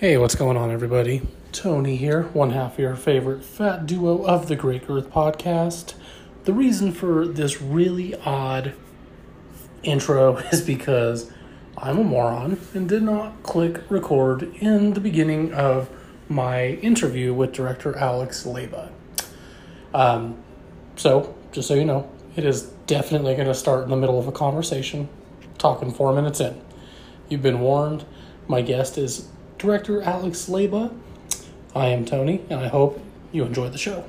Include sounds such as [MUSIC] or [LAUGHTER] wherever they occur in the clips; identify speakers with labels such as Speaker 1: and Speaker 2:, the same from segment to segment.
Speaker 1: Hey, what's going on, everybody? Tony here, one half of your favorite fat duo of the Great Earth podcast. The reason for this really odd intro [LAUGHS] is because I'm a moron and did not click record in the beginning of my interview with director Alex Leyba. Um, so, just so you know, it is definitely going to start in the middle of a conversation, talking four minutes in. You've been warned. My guest is director Alex Leyba. I am Tony, and I hope you enjoy the show.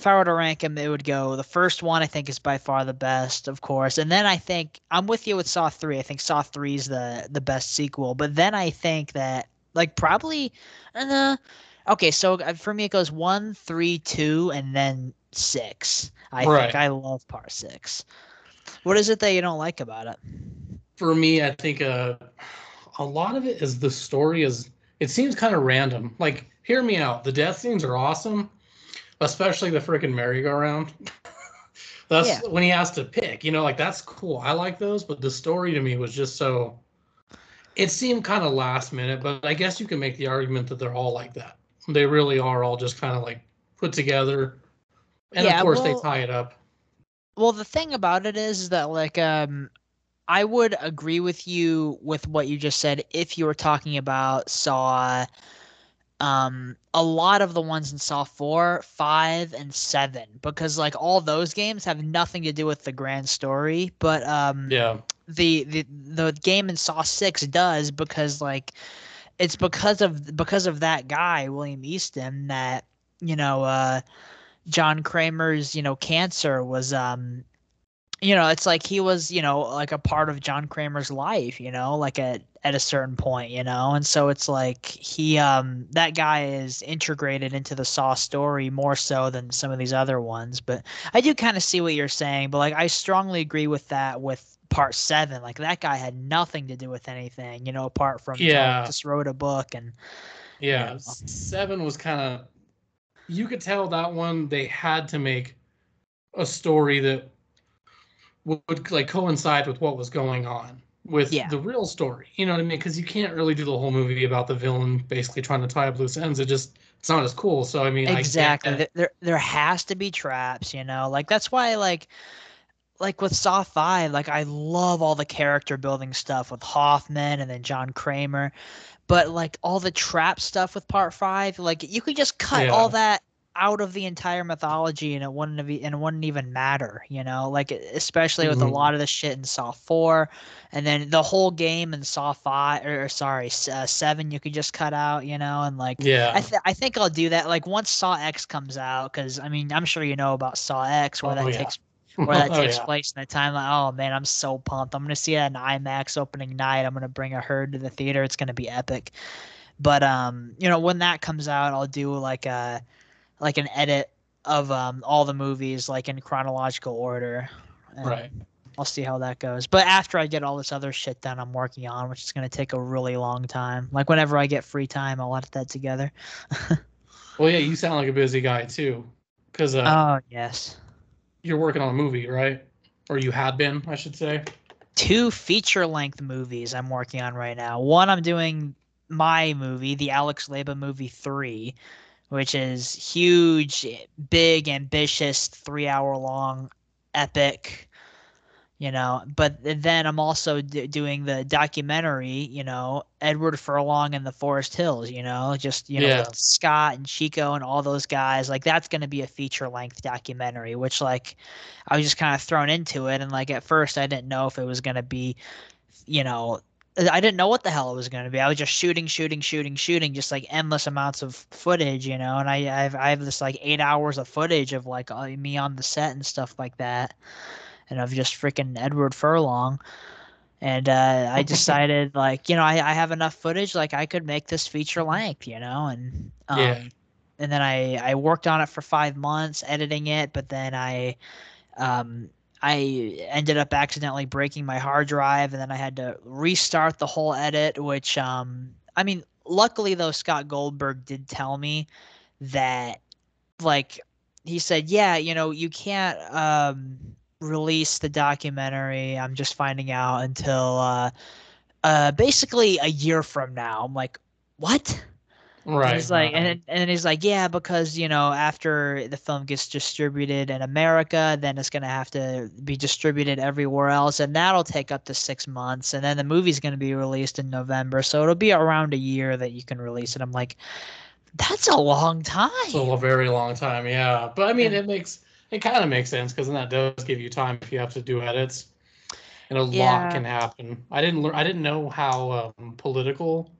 Speaker 2: If I were to rank them, it would go the first one. I think is by far the best, of course, and then I think I'm with you with Saw three. I think Saw three is the the best sequel, but then I think that like probably, uh, okay. So uh, for me, it goes one, three, two, and then six. I
Speaker 1: Right.
Speaker 2: think I love part six. What is it that you don't like about it?
Speaker 1: For me, I think uh, a lot of it is the story is. It seems kind of random. Like, hear me out. The death scenes are awesome, especially the freaking merry-go-round. [LAUGHS] that's
Speaker 2: Yeah.
Speaker 1: when he has to pick. You know, like that's cool. I like those, but the story to me was just so. It seemed kind of last minute, but I guess you can make the argument that they're all like that. They really are all just kind of like put together, and
Speaker 2: Yeah,
Speaker 1: of course
Speaker 2: well-
Speaker 1: they tie it up.
Speaker 2: Well, the thing about it is, is that like um I would agree with you with what you just said if you were talking about Saw um a lot of the ones in Saw 4, 5 and 7 because like all those games have nothing to do with the grand story, but um
Speaker 1: Yeah,
Speaker 2: the the the game in Saw 6 does because like it's because of because of that guy William Easton that you know uh John Kramer's you know cancer was um you know it's like he was you know like a part of John Kramer's life you know like at at a certain point you know and so it's like he um that guy is integrated into the Saw story more so than some of these other ones but I do kind of see what you're saying but like I strongly agree with that with part 7 like that guy had nothing to do with anything you know apart from
Speaker 1: Yeah.
Speaker 2: just wrote a book and
Speaker 1: yeah.
Speaker 2: Yeah.
Speaker 1: Seven was kind of. You could tell that one they had to make a story that would, like coincide with what was going on with
Speaker 2: Yeah.
Speaker 1: the real story. You know what I mean? Because you can't really do the whole movie about the villain basically trying to tie up loose ends. It just it's not as cool. So I mean,
Speaker 2: exactly
Speaker 1: that.
Speaker 2: there, there has to be traps you know like that's why like like with saw 5 like i love all the character building stuff with hoffman and then john kramer but like all the trap stuff with part 5 like you could just cut all that out of the entire mythology and it wouldn't have, e- and it wouldn't even matter you know like especially with a
Speaker 1: Mhm.
Speaker 2: lot of the shit in saw 4 and then the whole game in saw 5 or, or sorry uh, 7 you could just cut out you know and like
Speaker 1: Yeah.
Speaker 2: I, th- I think I'll do that. Like once Saw X comes out, because I mean I'm sure you know about Saw X, where
Speaker 1: Oh,
Speaker 2: that
Speaker 1: yeah.
Speaker 2: takes [LAUGHS] where that
Speaker 1: Oh,
Speaker 2: takes
Speaker 1: yeah.
Speaker 2: place in the time. Like, oh man, I'm so pumped! I'm gonna see it in IMAX opening night. I'm gonna bring a herd to the theater. It's gonna be epic. But um, you know, when that comes out, I'll do like a like an edit of um all the movies like in chronological order.
Speaker 1: Right.
Speaker 2: I'll see how that goes. But after I get all this other shit done, I'm working on, which is gonna take a really long time. Like whenever I get free time, I'll edit that together. [LAUGHS]
Speaker 1: Well, yeah, you sound like a busy guy too, because uh,
Speaker 2: Oh yes.
Speaker 1: you're working on a movie, right? Or you had been, I should say.
Speaker 2: two feature length movies I'm working on right now. One I'm doing my movie, the Alex Leyba movie 3, which is huge, big, ambitious, 3-hour long epic you know but then i'm also d- doing the documentary you know edward furlong and the forest hills you know just you know
Speaker 1: Yeah.
Speaker 2: scott and chico and all those guys like that's going to be a feature length documentary which like i was just kind of thrown into it and like at first i didn't know if it was going to be you know I didn't know what the hell it was going to be. I was just shooting, shooting, shooting, shooting, just like endless amounts of footage, you know. And I, I have, I have this like eight hours of footage of like uh, me on the set and stuff like that, and of just freaking Edward Furlong. And uh, I [LAUGHS] decided, like, you know, I, I have enough footage, like I could make this feature length, you know, and um,
Speaker 1: Yeah.
Speaker 2: and then I I worked on it for five months editing it, but then I um I ended up accidentally breaking my hard drive and then I had to restart the whole edit, which um I mean luckily though Scott Goldberg did tell me that like he said, "Yeah, you know, you can't um release the documentary. I'm just finding out until uh uh, basically a year from now. I'm like, what?
Speaker 1: Right.
Speaker 2: And he's like,
Speaker 1: right.
Speaker 2: and and he's like, yeah, because you know, after the film gets distributed in America, then it's gonna have to be distributed everywhere else, and that'll take up to six months, and then the movie's gonna be released in November, so it'll be around a year that you can release it. I'm like, that's a long time.
Speaker 1: It's a very long time, yeah. But I mean,
Speaker 2: And-
Speaker 1: it makes it kind of makes sense because then that does give you time if you have to do edits, and a
Speaker 2: Yeah.
Speaker 1: lot can happen. I didn't learn. I didn't know how um, political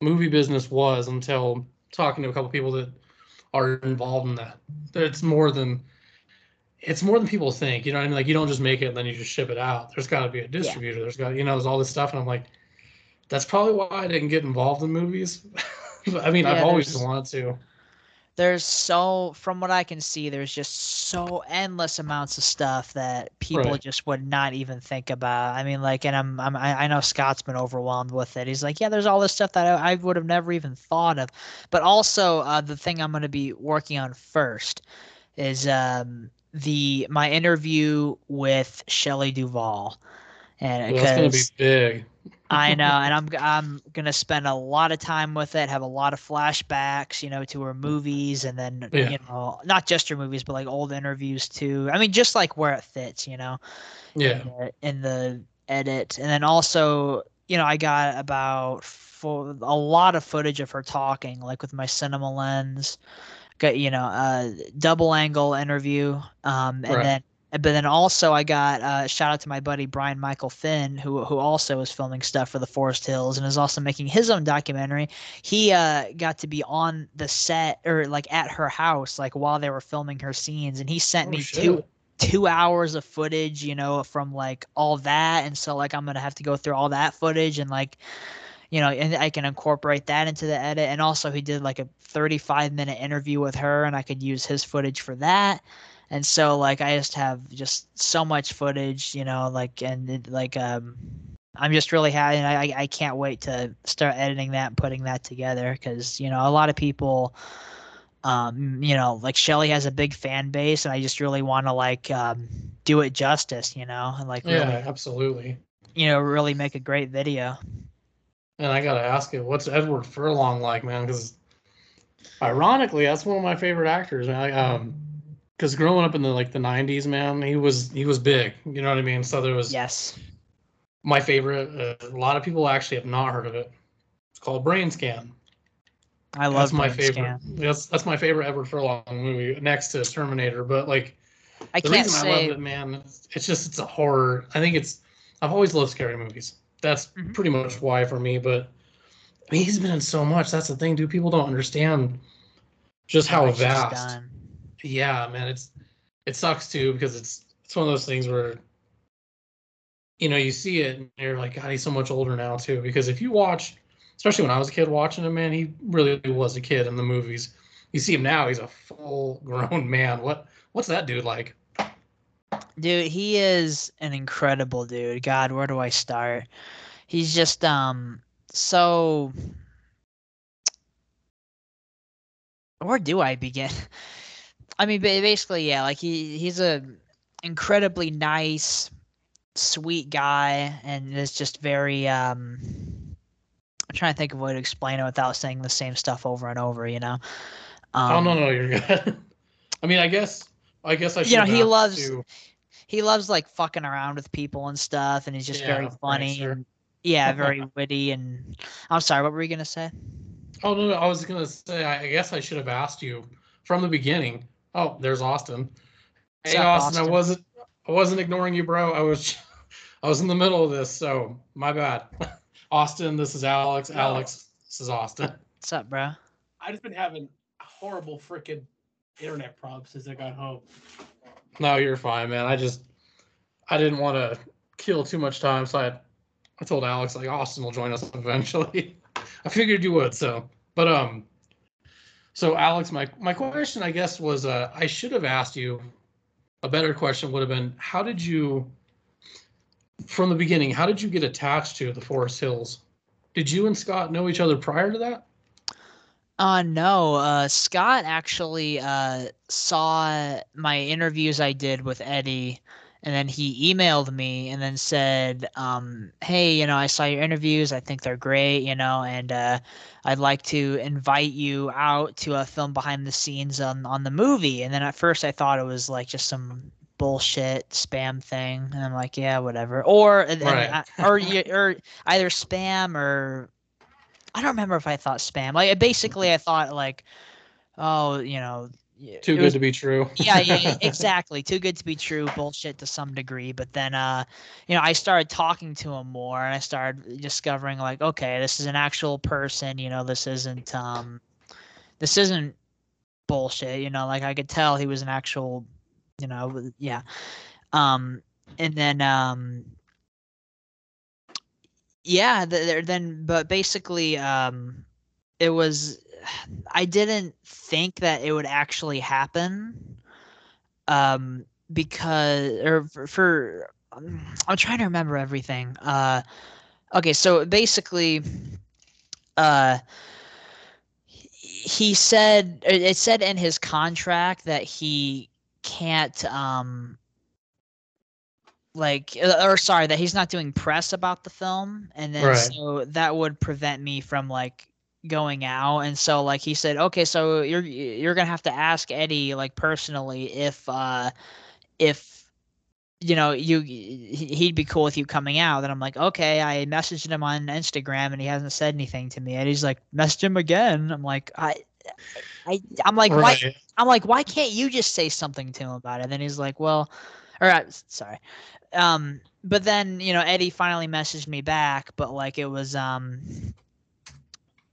Speaker 1: movie business was until talking to a couple people that are involved in that. That It's more than it's more than people think. You know what I mean? Like you don't just make it and then you just ship it out. There's got to be a distributor. There's got you know there's all this stuff, and I'm like, that's probably why I didn't get involved in movies. [LAUGHS] I mean, I've always wanted to.
Speaker 2: There's so from what I can see, there's just so endless amounts of stuff that people
Speaker 1: Right.
Speaker 2: just would not even think about. I mean, like, and I'm, I'm I know Scott's been overwhelmed with it. He's like, yeah, there's all this stuff that I, I would have never even thought of. But also, uh, the thing I'm going to be working on first is um the my interview with Shelley Duvall, and
Speaker 1: Well, that's gonna be big.
Speaker 2: I know, and I'm I'm gonna spend a lot of time with it, have a lot of flashbacks, you know, to her movies, and then
Speaker 1: Yeah.
Speaker 2: you know, not just her movies, but like old interviews too. I mean, just like where it fits, you know,
Speaker 1: Yeah.
Speaker 2: in the, in the edit, and then also, you know, I got about for a lot of footage of her talking, like with my cinema lens, got you know, a double angle interview, um, and
Speaker 1: Right.
Speaker 2: then but then also I got uh, shout out to my buddy Brian Michael Finn, who who also is filming stuff for the Forest Hills and is also making his own documentary. He uh, got to be on the set or like at her house, like while they were filming her scenes, and he sent
Speaker 1: Oh,
Speaker 2: me
Speaker 1: shit.
Speaker 2: two two hours of footage, you know, from like all that, and so like I'm gonna have to go through all that footage and like you know, and I can incorporate that into the edit. And also, he did like a 35 minute interview with her, and I could use his footage for that. And so, like, I just have just so much footage, you know, like, and it, like, um, I'm just really happy, and I, I can't wait to start editing that and putting that together because, you know, a lot of people, um, you know, like Shelly has a big fan base, and I just really want to like um, do it justice, you know, and like, really,
Speaker 1: Yeah, absolutely.
Speaker 2: you know, really make a great video.
Speaker 1: And I gotta ask you, what's Edward Furlong like, man? Because ironically, that's one of my favorite actors, man. I, um, because growing up in the like the '90s, man, he was he was big. You know what I mean? So there was
Speaker 2: Yes.
Speaker 1: my favorite. Uh, a lot of people actually have not heard of it. It's called Brain Scan.
Speaker 2: I love
Speaker 1: That's my favorite.
Speaker 2: Scan.
Speaker 1: That's that's my favorite Edward Furlong movie, next to Terminator. But like
Speaker 2: I
Speaker 1: the
Speaker 2: can't
Speaker 1: reason I
Speaker 2: say
Speaker 1: love it, man, it's, it's just it's a horror. I think it's I've always loved scary movies. That's
Speaker 2: Mhm.
Speaker 1: pretty much why for me. But I mean, he's been in so much. That's the thing, dude. People don't understand just how
Speaker 2: he's
Speaker 1: vast. Yeah, man. It's it sucks too because it's it's one of those things where you know you see it and you're like, God, he's so much older now too. Because if you watch, especially when I was a kid watching him, man, he really was a kid in the movies. You see him now; he's a full grown [LAUGHS] man. What what's that dude like?
Speaker 2: Dude, he is an incredible dude. God, where do I start? He's just um so where do I begin? [LAUGHS] I mean, basically, yeah, like he he's a incredibly nice, sweet guy, and is just very um. I'm trying to think of a way to explain it without saying the same stuff over and over. You know. Um,
Speaker 1: oh no, no, you're good. [LAUGHS] I mean, I guess I guess I should.
Speaker 2: You know, he loves-
Speaker 1: to-
Speaker 2: he loves like fucking around with people and stuff, and he's just very
Speaker 1: Yeah, right,
Speaker 2: funny
Speaker 1: sure.
Speaker 2: and yeah, very [LAUGHS] witty. And I'm sorry, what were you gonna say?
Speaker 1: Oh no, no, I was gonna say. I guess I should have asked you from the beginning. Oh, there's Austin. Hey,
Speaker 2: up,
Speaker 1: Austin, I wasn't. I wasn't ignoring you, bro. I was. [LAUGHS] I was in the middle of this, so my bad. [LAUGHS] Austin, this is Alex.
Speaker 3: No.
Speaker 1: Alex, this is Austin.
Speaker 2: What's up, bro?
Speaker 3: I just been having horrible freaking internet problems since I got home.
Speaker 1: No, you're fine, man. I just. I didn't want to kill too much time, so I. I told Alex like Austin will join us [LAUGHS] eventually. I figured you would, so. But um. So Alex, my my question, I guess, was uh, I should have asked you. A better question would have been, how did you, from the beginning, how did you get attached to the Forest Hills? Did you and Scott know each other prior to that?
Speaker 2: Uh no, uh Scott actually uh saw my interviews I did with Eddie and then he emailed me and then said, um, "Hey, you know, I saw your interviews. I think they're great. You know, and uh, I'd like to invite you out to a film behind the scenes on on the movie." And then at first I thought it was like just some bullshit spam thing, and I'm like, "Yeah, whatever." Or
Speaker 1: Right.
Speaker 2: I- or or either spam or I don't remember if I thought spam. Like basically, I thought like, oh, you know.
Speaker 1: Too good
Speaker 2: was-
Speaker 1: to be true. [LAUGHS]
Speaker 2: yeah, yeah, yeah, [LAUGHS] exactly. Too good to be true. Bullshit to some degree. But then, uh, you know, I started talking to him more, and I started discovering like, okay, this is an actual person. You know, this isn't um, this isn't bullshit. You know, like I could tell he was an actual, you know, yeah. Um, and then um, yeah, th- then, but basically, um, it was I didn't think that it would actually happen. Um, because or for, for um, I'm trying to remember everything. Uh, okay, so basically, uh, he said it it said in his contract that he can't um like uh, or sorry that he's not doing press about the film and then
Speaker 1: Right.
Speaker 2: so that would prevent me from like going out and so like he said okay so you're you're gonna have to ask eddie like personally if uh if you know you he- he'd be cool with you coming out and i'm like okay i messaged him on instagram and he hasn't said anything to me and he's like message him again i'm like i I, I'm like, why? I'm like, why can't you just say something to him about it? And then he's like, well, or uh, sorry. Um, but then you know Eddie finally messaged me back, but like it was um,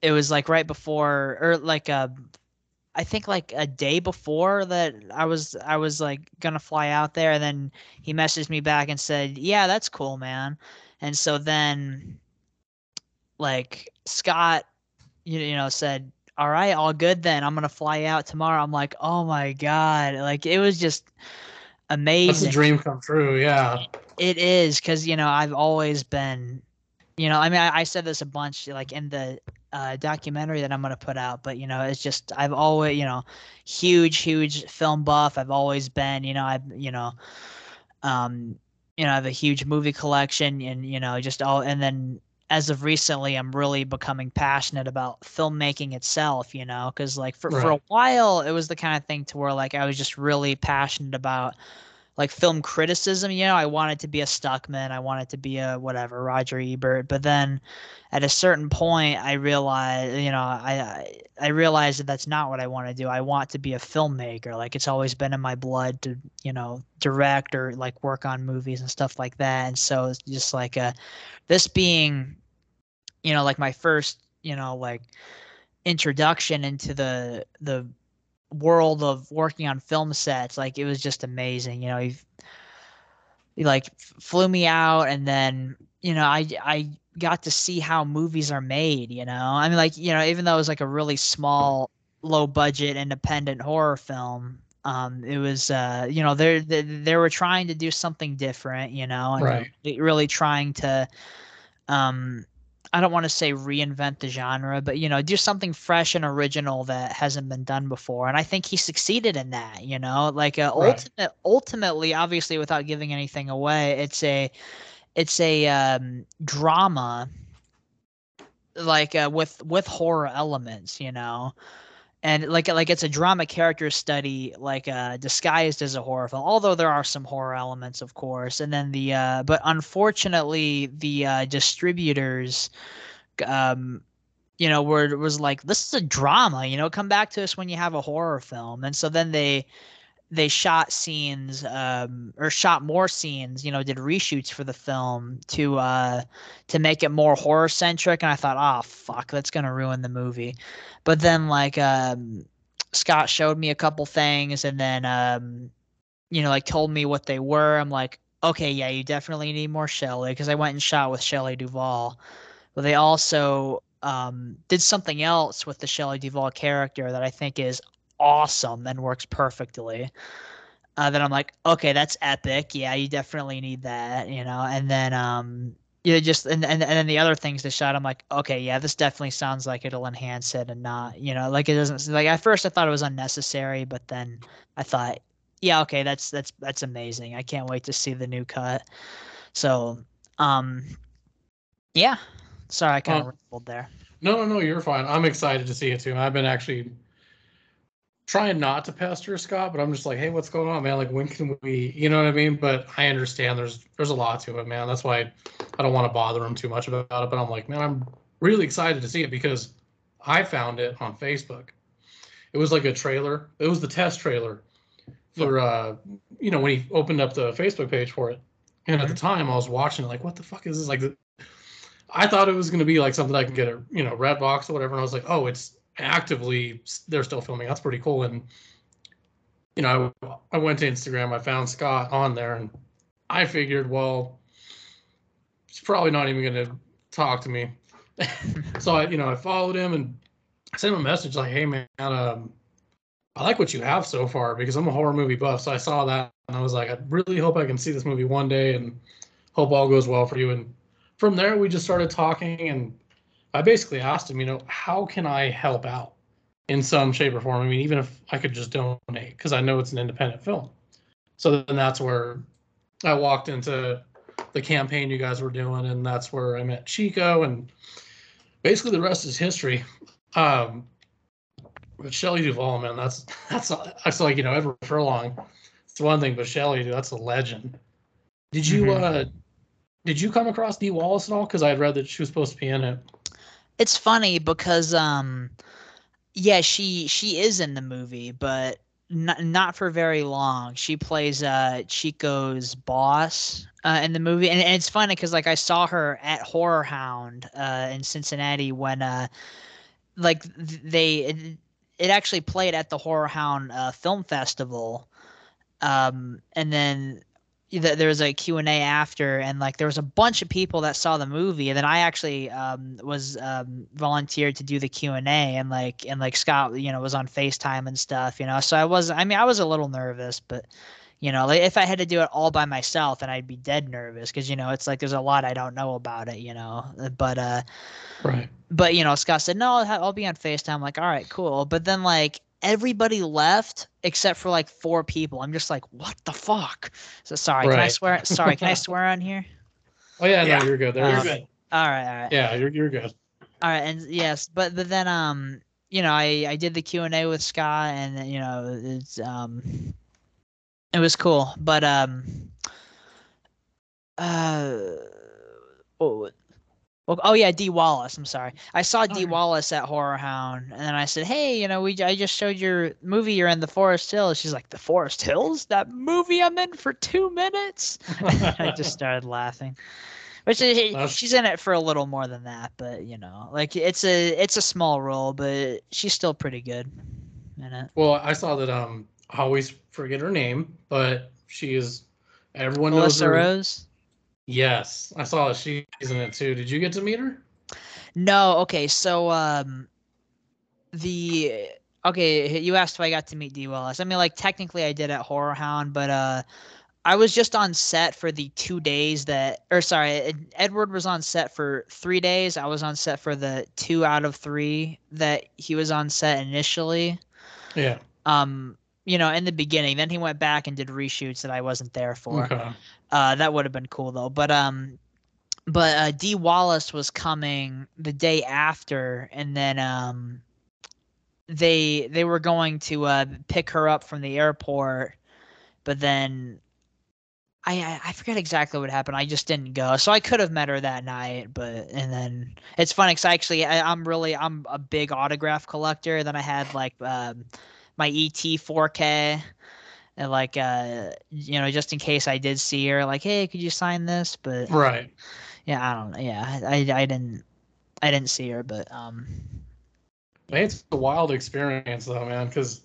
Speaker 2: it was like right before or like uh, I think like a day before that I was I was like gonna fly out there, and then he messaged me back and said, yeah, that's cool, man. And so then, like Scott, you, you know, said, all right, all good then. I'm gonna fly out tomorrow. I'm like, oh my god, like it was just amazing.
Speaker 1: That's a dream come true. Yeah.
Speaker 2: It is because you know I've always been, you know, I mean I, I said this a bunch like in the uh, documentary that I'm gonna put out, but you know it's just I've always you know huge huge film buff. I've always been you know I've you know, um, you know I have a huge movie collection and you know just all and then as of recently I'm really becoming passionate about filmmaking itself. You know because like for for a while it was the kind of thing to where like I was just really passionate about like film criticism. You know, I wanted to be a Stuckmann, I wanted to be a whatever Roger Ebert, but then at a certain point, I realized, you know, I I, realized that that's not what I want to do. I want to be a filmmaker. Like it's always been in my blood to, you know, direct or like work on movies and stuff like that. And so it's just like uh this being, you know, like my first, you know, like introduction into the the world of working on film sets like it was just amazing you know he, he like flew me out and then you know i i got to see how movies are made you know i mean like you know even though it was like a really small low budget independent horror film um it was uh you know they're they, they were trying to do something different you know and
Speaker 1: Right.
Speaker 2: really- really trying to um I don't want to say reinvent the genre, but you know, do something fresh and original that hasn't been done before. And I think he succeeded in that. You know, like uh,
Speaker 1: Right.
Speaker 2: ultimate, ultimately, obviously, without giving anything away, it's a, it's a um, drama, like uh, with with horror elements. You know, and like like it's a drama character study like uh disguised as a horror film although there are some horror elements of course. And then the uh but unfortunately the uh distributors um you know were was like this is a drama you know come back to us when you have a horror film. And so then they they shot scenes um or shot more scenes you know did reshoots for the film to uh to make it more horror centric and i thought oh fuck that's gonna ruin the movie. But then like um scott showed me a couple things and then um you know like told me what they were. I'm like okay yeah you definitely need more Shelley because i went and shot with Shelley duvall. But they also um did something else with the Shelley duvall character that i think is awesome and works perfectly uh, then i'm like okay that's epic yeah you definitely need that you know and then um yeah, just and, and and then the other things they shot, I'm like, okay, yeah, this definitely sounds like it'll enhance it and not, you know, like it doesn't like at first I thought it was unnecessary, but then I thought yeah, okay, that's that's that's amazing. I can't wait to see the new cut. So, um, yeah. Sorry, I kind of
Speaker 1: Well,
Speaker 2: rambled there.
Speaker 1: No, no, no, you're fine. I'm excited to see it too. I've been actually trying not to pester Scott, but I'm just like, hey, what's going on, man? Like, when can we? You know what I mean? But I understand there's there's a lot to it, man. That's why I don't want to bother him too much about it. But I'm like, man, I'm really excited to see it because I found it on Facebook. It was like a trailer. It was the test trailer for uh, you know, when he opened up the Facebook page for it. And at the time, I was watching it like, what the fuck is this? Like, I thought it was going to be like something I can get a you know Redbox or whatever, and I was like, oh, it's actively they're still filming. That's pretty cool. And you know, I, I went to Instagram, I found Scott on there, and I figured, well, he's probably not even going to talk to me. [LAUGHS] so I, you know, I followed him and I sent him a message like, hey man, um, I like what you have so far because I'm a horror movie buff. So I saw that and I was like, I really hope I can see this movie one day and hope all goes well for you. And from there, we just started talking and I basically asked him, you know, how can I help out in some shape or form? I mean, even if I could just donate because I know it's an independent film. So then that's where I walked into the campaign you guys were doing, and that's where I met Chico, and basically the rest is history. Um, but Shelley Duvall, man, that's [LAUGHS] that's that's like you know Edward Furlong. It's one thing, but Shelley, dude, that's a legend. Did you
Speaker 2: Mhm.
Speaker 1: uh did you come across Dee Wallace at all? Because I had read that she was supposed to be in it.
Speaker 2: It's funny because um yeah, she she is in the movie, but not not for very long. She plays uh Chico's boss uh, in the movie, and, and it's funny because like I saw her at Horror Hound uh, in Cincinnati when uh like they it, it actually played at the Horror Hound uh, Film Festival, um, and then th- there was a Q&A after and like there was a bunch of people that saw the movie and then I actually um, was um, volunteered to do the Q&A and like and like Scott you know was on FaceTime and stuff you know so I was I mean I was a little nervous but you know like if I had to do it all by myself then I'd be dead nervous because you know it's like there's a lot I don't know about it you know but uh
Speaker 1: Right.
Speaker 2: but you know Scott said no I'll, I'll be on FaceTime I'm like all right cool but then like everybody left except for like four people I'm just like what the fuck so sorry can I swear sorry can I [LAUGHS] swear on here
Speaker 1: Oh yeah,
Speaker 3: Yeah.
Speaker 1: no, you're good. There
Speaker 2: Uh,
Speaker 3: You're good.
Speaker 2: all right all right
Speaker 1: Yeah, you're you're good.
Speaker 2: all right and yes but but then um you know I I did the Q&A with Scott and you know it's um it was cool but um uh oh, well, oh yeah, Dee Wallace. I'm sorry. I saw Dee
Speaker 3: Alright.
Speaker 2: Wallace at Horror Hound, and then I said, "Hey, you know, we I just showed your movie. You're in the Forest Hills." She's like, "The Forest Hills? That movie I'm in for two minutes?" [LAUGHS] I just [LAUGHS] started laughing. Which is, she's in it for a little more than that, but you know, like it's a it's a small role, but she's still pretty good in it.
Speaker 1: Well, I saw that. Um, I always forget her name, but she is. Everyone knows
Speaker 2: Melissa
Speaker 1: her.
Speaker 2: Rose.
Speaker 1: Yes, I saw that she's in it too. Did you get to meet her?
Speaker 2: No, okay, so um the okay, you asked if I got to meet Dee Wallace. I mean like technically I did at Horror Hound, but uh I was just on set for the two days that or sorry, Edward was on set for three days. I was on set for the two out of three that he was on set initially.
Speaker 1: Yeah.
Speaker 2: Um, you know, in the beginning. Then he went back and did reshoots that I wasn't there for.
Speaker 1: Okay.
Speaker 2: Uh, that would have been cool though. But um, but uh, Dee Wallace was coming the day after, and then um, they they were going to uh pick her up from the airport, but then. I, I I forget exactly what happened. I just didn't go, so I could have met her that night. But and then it's funny because actually I, I'm really I'm a big autograph collector. Then I had like um, my ET 4K, and like uh you know just in case I did see her, like hey, could you sign this? But
Speaker 1: Right.
Speaker 2: yeah, I don't know. Yeah, I I didn't I didn't see her, but um
Speaker 1: It's a wild experience though, man. Because,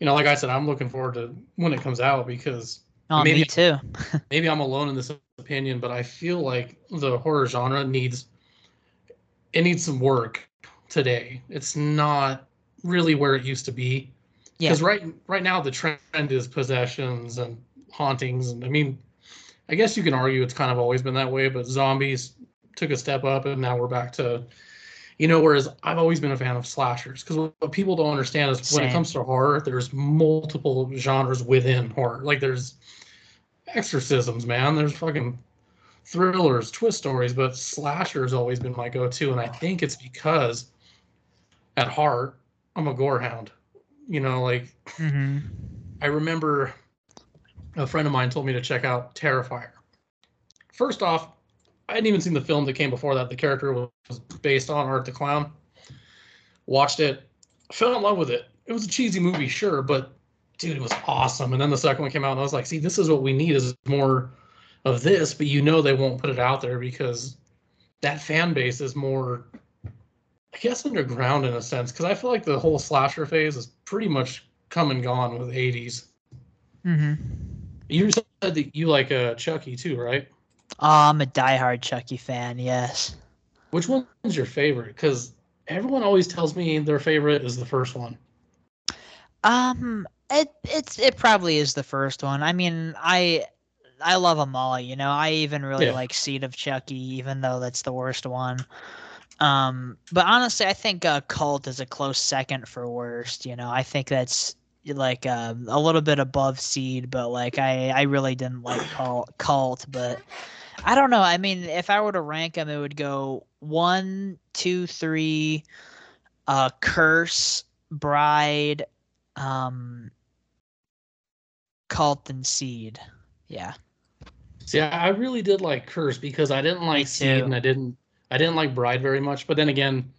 Speaker 1: you know, like I said, I'm looking forward to when it comes out because
Speaker 2: oh
Speaker 1: Maybe-
Speaker 2: me too. [LAUGHS]
Speaker 1: maybe I'm alone in this opinion, but I feel like the horror genre needs it needs some work today. It's not really where it used to be.
Speaker 2: Yeah.
Speaker 1: Because right right now the trend is possessions and hauntings, and I mean, I guess you can argue it's kind of always been that way, but zombies took a step up, and now we're back to You know, whereas I've always been a fan of slashers because what people don't understand is when it comes to horror, there's multiple genres within horror. Like there's exorcisms, man. There's fucking thrillers, twist stories, but slasher's always been my go-to, and I think it's because at heart I'm a gore hound. You know, like
Speaker 2: hmm
Speaker 1: I remember a friend of mine told me to check out Terrifier. First off, I hadn't even seen the film that came before that. The character was based on Art the Clown. Watched it, fell in love with it. It was a cheesy movie, sure, but dude, it was awesome. And then the second one came out, and I was like, see, this is what we need is more of this, but you know they won't put it out there because that fan base is more, I guess, underground in a sense. Because I feel like the whole slasher phase is pretty much come and gone with 80s.
Speaker 2: hmm
Speaker 1: You said that you like uh, Chucky too, right?
Speaker 2: Oh, I'm a diehard Chucky fan. Yes.
Speaker 1: Which one's your favorite? Because everyone always tells me their favorite is the first one.
Speaker 2: Um, it it's it probably is the first one. I mean, I I love them all. You know, I even really
Speaker 1: Yeah.
Speaker 2: like Seed of Chucky, even though that's the worst one. Um, but honestly, I think uh, Cult is a close second for worst. You know, I think that's like uh, a little bit above Seed, but like I I really didn't like [SIGHS] Cult, Cult, but I don't know. I mean, if I were to rank them, it would go one, two, three, uh, Curse, Bride, um, Cult and Seed. Yeah.
Speaker 1: See, I I really did like Curse because I didn't like Seed and I didn't I didn't like Bride very much. But then again,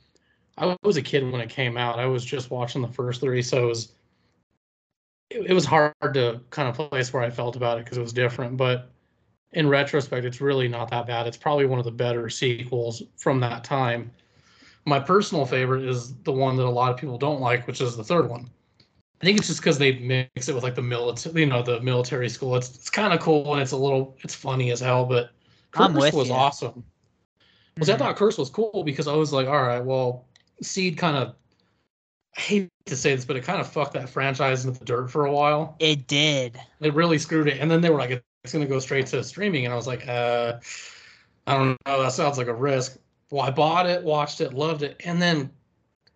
Speaker 1: I was a kid when it came out. I was just watching the first three, so it was it, it was hard to kind of place where I felt about it because it was different. But in retrospect, it's really not that bad. It's probably one of the better sequels from that time. My personal favorite is the one that a lot of people don't like, which is the third one. I think it's just because they mix it with like the military, you know, the military school. It's it's kind of cool and it's a little, it's funny as hell. But
Speaker 2: with
Speaker 1: was
Speaker 2: ya.
Speaker 1: awesome. Was I
Speaker 2: Mhm.
Speaker 1: thought Curse was cool because I was like, all right, well, Seed kind of, I hate to say this, but it kind of fucked that franchise into the dirt for a while.
Speaker 2: It did.
Speaker 1: It really screwed it. And then they were like, it's going to go straight to streaming. And I was like, uh, I don't know. That sounds like a risk. Well, I bought it, watched it, loved it. And then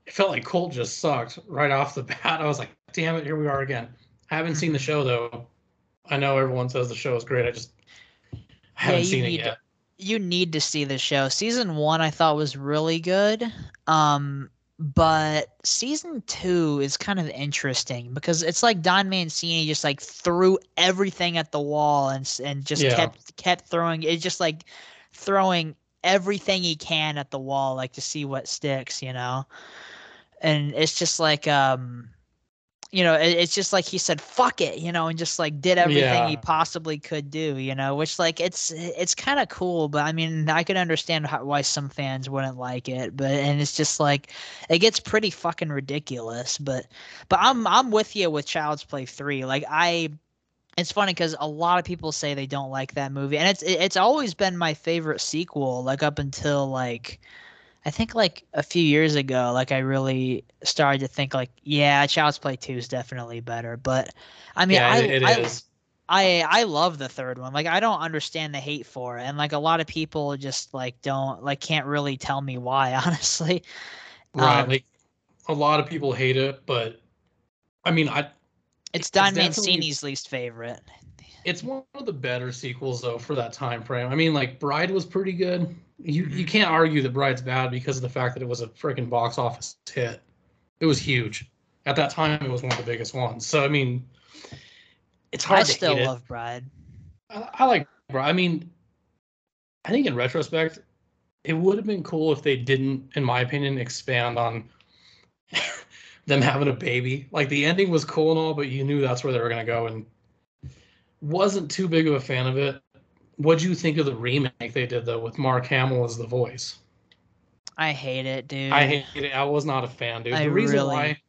Speaker 1: it felt like Cult just sucked right off the [LAUGHS] bat. I was like, damn it, here we are again. I haven't seen the show, though. I know everyone says the show is great. I just haven't
Speaker 2: you
Speaker 1: seen it yet.
Speaker 2: You need to see the show. Season one I thought was really good. Um but season two is kind of interesting because it's like Don Mancini just like threw everything at the wall and and just
Speaker 1: Yeah.
Speaker 2: kept kept throwing it just like throwing everything he can at the wall like to see what sticks, you know. And it's just like um you know, it, it's just like he said fuck it, you know, and just like did everything he possibly could do, you know, which like it's it's kind of cool, but I mean, I could understand how, why some fans wouldn't like it, but and it's just like it gets pretty fucking ridiculous, but but I'm I'm with you with Child's Play 3. Like I it's funny cuz a lot of people say they don't like that movie and it's it's always been my favorite sequel like up until like I think like a few years ago, like I really started to think like, yeah, Child's Play 2 is definitely better. But I mean,
Speaker 1: yeah,
Speaker 2: I,
Speaker 1: it, it
Speaker 2: I,
Speaker 1: is.
Speaker 2: I I love the third one. Like I don't understand the hate for it, and like a lot of people just like don't like can't really tell me why. [LAUGHS] Honestly,
Speaker 1: Right.
Speaker 2: um,
Speaker 1: like a lot of people hate it, but I mean, I
Speaker 2: it's Don Mancini's least favorite.
Speaker 1: it's one of the better sequels though for that time frame. I mean, like Bride was pretty good. You you mm-hmm. can't argue that Bride's bad because of the fact that it was a freaking box office hit. It was huge. At that time, it was one of the biggest ones. So I mean, it's hard
Speaker 2: I
Speaker 1: to
Speaker 2: still
Speaker 1: hate it.
Speaker 2: love Bride.
Speaker 1: I, I like Bride. I mean, I think in retrospect, it would have been cool if they didn't, in my opinion, expand on [LAUGHS] them having a baby. Like the ending was cool and all, but you knew that's where they were gonna go, and wasn't too big of a fan of it. What'd you think of the remake they did though, with Mark Hamill as the voice?
Speaker 2: I hate it, dude.
Speaker 1: I hate it. I was not a fan, dude.
Speaker 2: I
Speaker 1: the reason
Speaker 2: really-
Speaker 1: why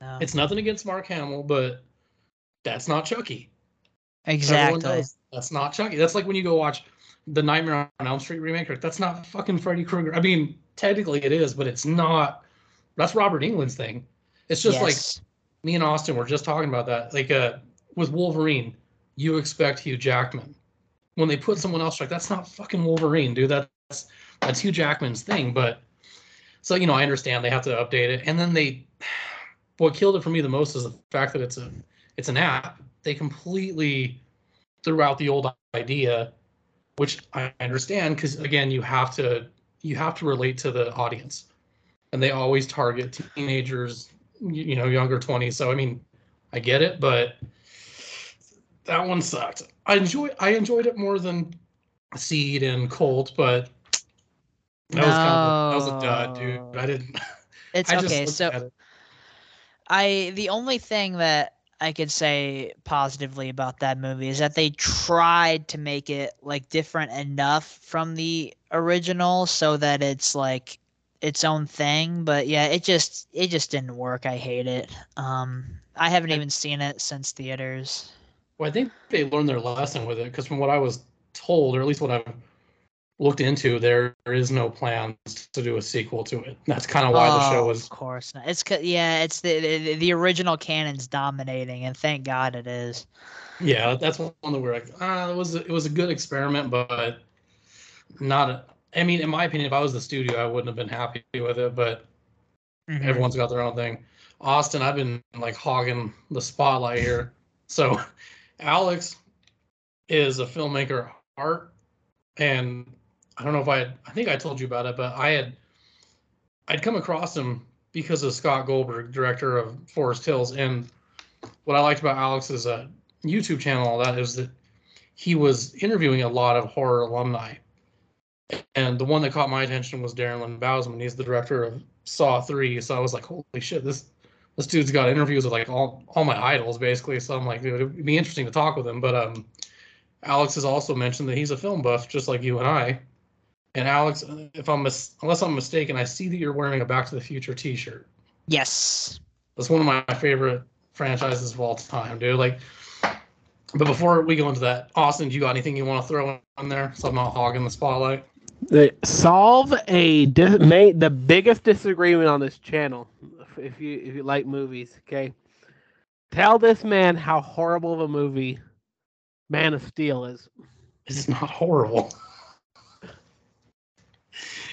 Speaker 2: No.
Speaker 1: it's nothing against Mark Hamill, but that's not Chucky.
Speaker 2: Exactly.
Speaker 1: that's not Chucky. That's like when you go watch the Nightmare on Elm Street remake. That's not fucking Freddy Krueger. I mean, technically it is, but it's not. That's Robert Englund's thing. It's just like me and Austin were just talking about that. Like uh, with Wolverine, you expect Hugh Jackman. When they put someone else, like that's not fucking Wolverine, dude. That's that's Hugh Jackman's thing. But So you know, I understand they have to update it, and then they. [SIGHS] What killed it for me the most is the fact that it's a it's an app. They completely threw out the old idea, which I understand because again, you have to you have to relate to the audience, and they always target teenagers, you, know, younger twenties. So I mean, I get it, but that one sucked. I enjoy I enjoyed it more than Seed and Cult, but that was kind of a, that was a dud, dude. I didn't. [LAUGHS]
Speaker 2: It's
Speaker 1: I
Speaker 2: okay. So
Speaker 1: it.
Speaker 2: I the only thing that I could say positively about that movie is that they tried to make it like different enough from the original so that it's like its own thing. But yeah, it just it just didn't work. I hate it. Um, I haven't even seen it since theaters.
Speaker 1: Well, I think they learned their lesson with it because from what I was told, or at least what I've looked into, there is no plans to do a sequel to it. That's kind of why the show
Speaker 2: Oh,
Speaker 1: was.
Speaker 2: Of course not. It's yeah. It's the, the the original canon's dominating, and thank God it is.
Speaker 1: Yeah, that's one that we're like, ah, it was a, it was a good experiment, but not. A, I mean, in my opinion, if I was the studio, I wouldn't have been happy with it. But
Speaker 2: Mhm.
Speaker 1: everyone's got their own thing. Austin, I've been like hogging the spotlight here. So, Alex is a filmmaker art, and I don't know if I had, I think I told you about it, but I had I'd come across him because of Scott Goldberg, director of Forest Hills, and what I liked about Alex's uh, YouTube channel, all that is that he was interviewing a lot of horror alumni. And the one that caught my attention was Darren Lynn Bousman. He's the director of Saw 3. So I was like, holy shit, this this dude's got interviews with like all, all my idols basically. So I'm like, dude, it'd be interesting to talk with him. But um Alex has also mentioned that he's a film buff, just like you and I. And Alex, if I'm mis- unless I'm mistaken, I see that you're wearing a Back to the Future T-shirt.
Speaker 2: Yes.
Speaker 1: That's one of my favorite franchises of all time, dude. Like, but before we go into that, Austin, do you got anything you want to throw on there? So I'm not hogging the spotlight.
Speaker 4: They solve a dis- ma- the biggest disagreement on this channel. If you if you like movies, okay, tell this man how horrible of a movie Man of Steel is.
Speaker 1: It's not horrible.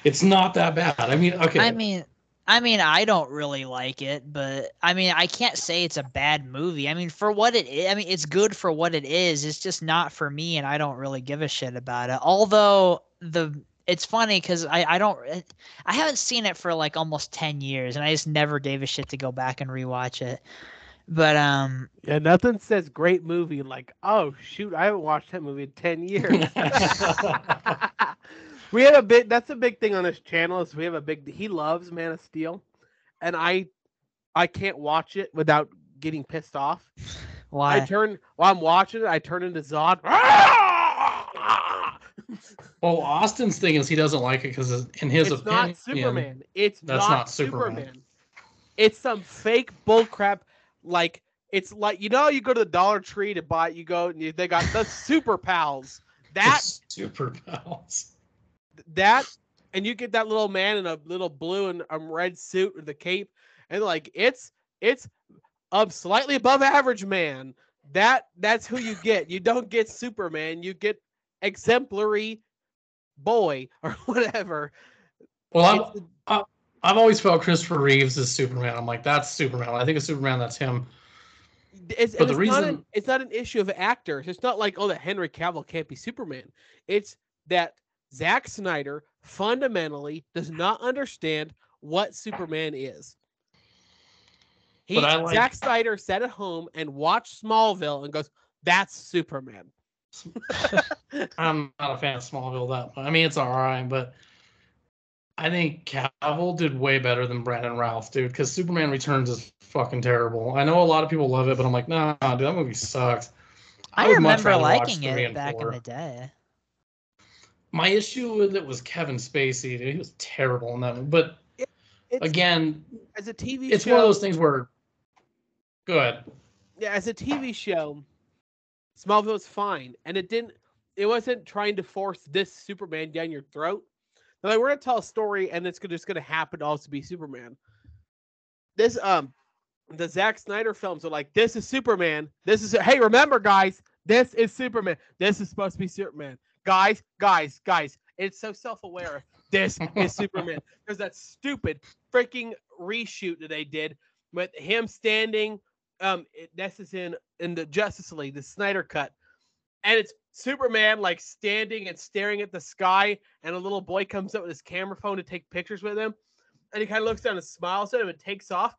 Speaker 1: It's not that bad. I mean, okay.
Speaker 2: I mean, I mean, I don't really like it, but I mean, I can't say it's a bad movie. I mean, for what it is, I mean, it's good for what it is. It's just not for me, and I don't really give a shit about it. Although the it's funny because I I don't I haven't seen it for like almost ten years, and I just never gave a shit to go back and rewatch it. But um,
Speaker 4: Yeah, nothing says great movie like oh shoot, I haven't watched that movie in ten years. [LAUGHS] we had a big that's a big thing on this channel is we have a big he loves Man of Steel, and I I can't watch it without getting pissed off.
Speaker 2: Why?
Speaker 4: I turn while I'm watching it, I turn into Zod. [LAUGHS]
Speaker 1: well, Austin's thing is he doesn't like it because in his opinion.
Speaker 4: it's
Speaker 1: opinion,
Speaker 4: not Superman. It's
Speaker 1: that's
Speaker 4: not,
Speaker 1: not
Speaker 4: Superman.
Speaker 1: Superman.
Speaker 4: It's some fake bullcrap. Like it's like you know you go to the Dollar Tree to buy. You go and you, they got the Super Pals. [LAUGHS] That
Speaker 1: super pals.
Speaker 4: that and you get that little man in a little blue and um, red suit with the cape and like it's it's a slightly above average man that that's who you get you don't get superman you get exemplary boy or [LAUGHS] whatever
Speaker 1: Well, I'm, I've always felt Christopher Reeves is Superman. I'm like, that's Superman. I think it's Superman. That's him.
Speaker 4: it's,
Speaker 1: But the
Speaker 4: it's not an, it's not an issue of actors it's not like oh that henry cavill can't be superman it's that Zack Snyder fundamentally does not understand what Superman is. He,
Speaker 1: like-
Speaker 4: Zack Snyder sat at home and watched Smallville and goes, "That's Superman." [LAUGHS]
Speaker 1: I'm not a fan of Smallville that much. I mean, it's all right, but I think Cavill did way better than Brandon Routh, dude. Because Superman Returns is fucking terrible. I know a lot of people love it, but I'm like, nah, dude, that movie sucks.
Speaker 2: I
Speaker 1: would much
Speaker 2: remember
Speaker 1: rather watch
Speaker 2: liking
Speaker 1: three
Speaker 2: it
Speaker 1: and
Speaker 2: back
Speaker 1: four.
Speaker 2: in the day.
Speaker 1: My issue with it was Kevin Spacey. Dude. He was terrible in that. movie. But
Speaker 4: It's,
Speaker 1: again,
Speaker 4: as a TV
Speaker 1: it's
Speaker 4: show,
Speaker 1: one of those things where, good.
Speaker 4: yeah, as a TV show, Smallville was fine, and it didn't. It wasn't trying to force this Superman down your throat. They're like, we're gonna tell a story, and it's just gonna happen to also be Superman. This um, the Zack Snyder films are like, this is Superman. This is hey, remember guys, this is Superman. This is supposed to be Superman. Guys, guys, guys, It's so self-aware. This is [LAUGHS] Superman. There's that stupid freaking reshoot that they did with him standing. Um, it, this is in in the Justice League, the Snyder cut, and it's Superman like standing and staring at the sky, and a little boy comes up with his camera phone to take pictures with him, and he kind of looks down and smiles at him and takes off.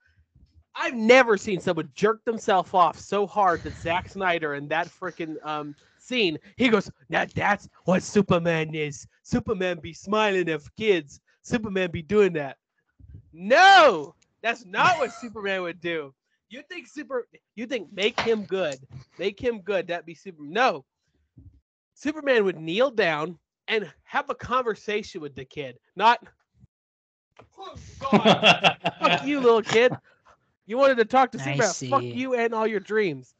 Speaker 4: I've never seen someone jerk themselves off so hard that Zack Snyder in that freaking um scene. He goes, "That that's what Superman is. Superman be smiling at kids. Superman be doing that." No, that's not what Superman would do. You think super? You think make him good? Make him good? That'd be super? No. Superman would kneel down and have a conversation with the kid, not. Oh, God. Fuck you, little [LAUGHS] kid. You wanted to talk to
Speaker 2: I
Speaker 4: Superman. Fuck you and all your dreams.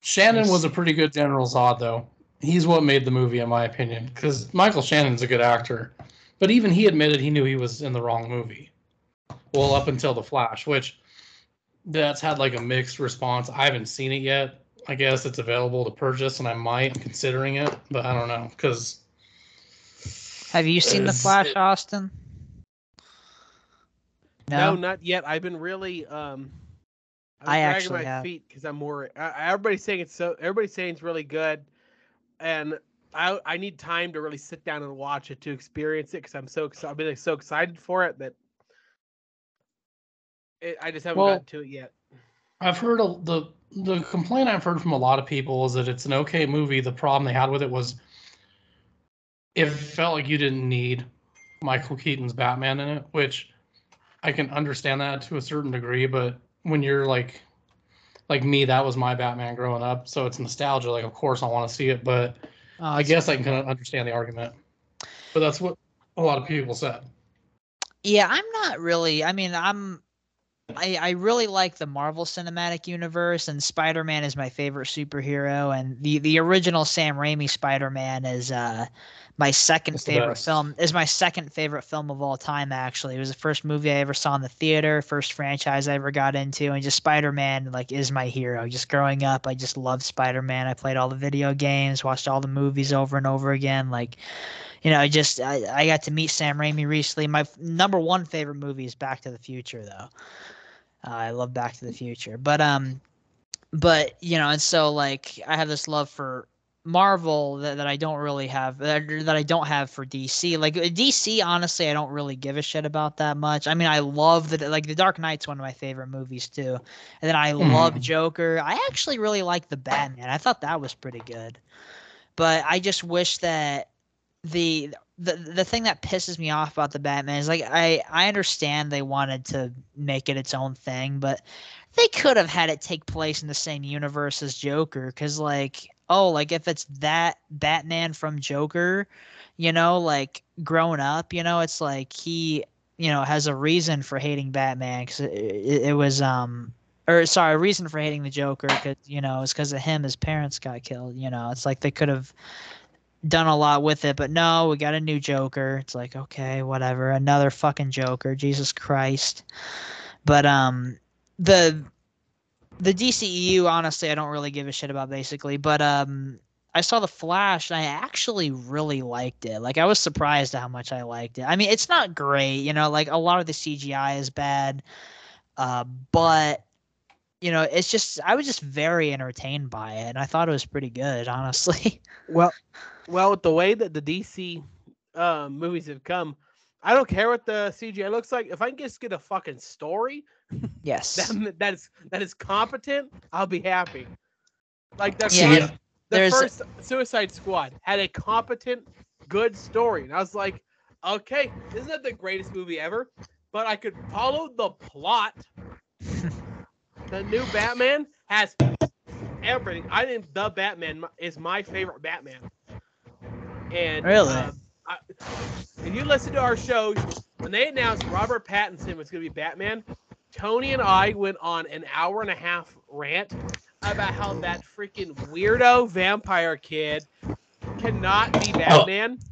Speaker 1: Shannon was a pretty good General Zod, though. He's what made the movie, in my opinion, because Michael Shannon's a good actor. But even he admitted he knew he was in the wrong movie. Well, up until The Flash, which that's had like a mixed response. I haven't seen it yet. I guess it's available to purchase, and I might. I'm considering it, but I don't know because
Speaker 2: Have you seen the Flash,
Speaker 1: it-
Speaker 2: Austin?
Speaker 4: No,
Speaker 2: No.
Speaker 4: not yet. I've been really um I've been
Speaker 2: I
Speaker 4: dragging
Speaker 2: actually
Speaker 4: my
Speaker 2: have.
Speaker 4: feet because I'm more everybody's saying it's so everybody's saying it's really good and I I need time to really sit down and watch it to experience it because I'm so excited I've been like, so excited for it that it, I just haven't
Speaker 1: Well-
Speaker 4: gotten to it yet.
Speaker 1: I've heard a, the the complaint I've heard from a lot of people is that it's an okay movie. The problem they had with it was it felt like you didn't need Michael Keaton's Batman in it, which I can understand that to a certain degree. But when you're like like me, that was my Batman growing up, so it's nostalgia. Like, of course, I want to see it, but
Speaker 2: Oh,
Speaker 1: I guess I can kind of understand the argument. But that's what a lot of people said.
Speaker 2: Yeah, I'm not really. I mean, I'm. I I really like the Marvel Cinematic Universe, and Spider-Man is my favorite superhero, and the the original Sam Raimi Spider-Man is uh my second
Speaker 1: the
Speaker 2: favorite film. Is my second favorite film of all time. Actually, it was the first movie I ever saw in the theater, first franchise I ever got into, and just Spider-Man like is my hero. Just growing up, I just loved Spider-Man. I played all the video games, watched all the movies over and over again, like you know, I just I, I got to meet Sam Raimi recently. My f- number one favorite movie is Back to the Future, though. Uh, I love Back to the Future, but um, but you know, and so like I have this love for Marvel that, that I don't really have that, that I don't have for DC. Like uh, DC, honestly, I don't really give a shit about that much. I mean, I love the like the Dark Knight's one of my favorite movies too, and then I love
Speaker 1: Mhm.
Speaker 2: Joker. I actually really like the Batman. I thought that was pretty good, but I just wish that the the the thing that pisses me off about the Batman is like I I understand they wanted to make it its own thing, but they could have had it take place in the same universe as Joker cuz like oh like if it's that Batman from Joker, you know, like growing up, you know, it's like he you know has a reason for hating Batman cuz it, it, it was um or sorry, a reason for hating the Joker cuz you know, it's cuz of him his parents got killed, you know. It's like they could have done a lot with it, but no, we got a new Joker. It's like, okay, whatever. Another fucking Joker. Jesus Christ. But um the the DCEU honestly I don't really give a shit about basically, but um I saw the Flash and I actually really liked it. Like I was surprised at how much I liked it. I mean, it's not great, you know, like a lot of the CGI is bad. Uh but you know, it's just I was just very entertained by it and I thought it was pretty good, honestly. [LAUGHS]
Speaker 4: Well, well, with the way that the DC um, movies have come, I don't care what the CGI looks like. If I can just get a fucking story
Speaker 2: yes. [LAUGHS]
Speaker 4: that, that is that is competent, I'll be happy. Like the
Speaker 2: Yeah,
Speaker 4: first, the
Speaker 2: there's-
Speaker 4: first Suicide Squad had a competent, good story, and I was like, okay, isn't that the greatest movie ever? But I could follow the plot. [LAUGHS] the new Batman has everything. I think the Batman is my favorite Batman. And
Speaker 2: Really?
Speaker 4: um, I, if you listen to our show, when they announced Robert Pattinson was going to be Batman, Tony and I went on an hour and a half rant about how that freaking weirdo vampire kid cannot be Batman.
Speaker 1: Oh,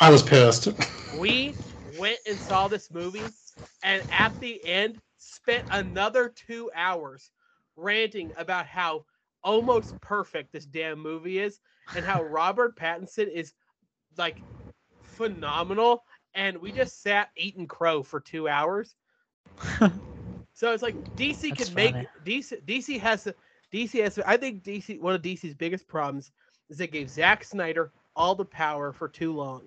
Speaker 1: I was pissed.
Speaker 4: We went and saw this movie, and at the end, spent another two hours ranting about how almost perfect this damn movie is, and how Robert Pattinson is like phenomenal, and we just sat eating crow for two hours. [LAUGHS] so it's like DC
Speaker 2: That's
Speaker 4: can make. DC. DC has DC has. I think DC one of DC's biggest problems is they gave Zack Snyder all the power for too long.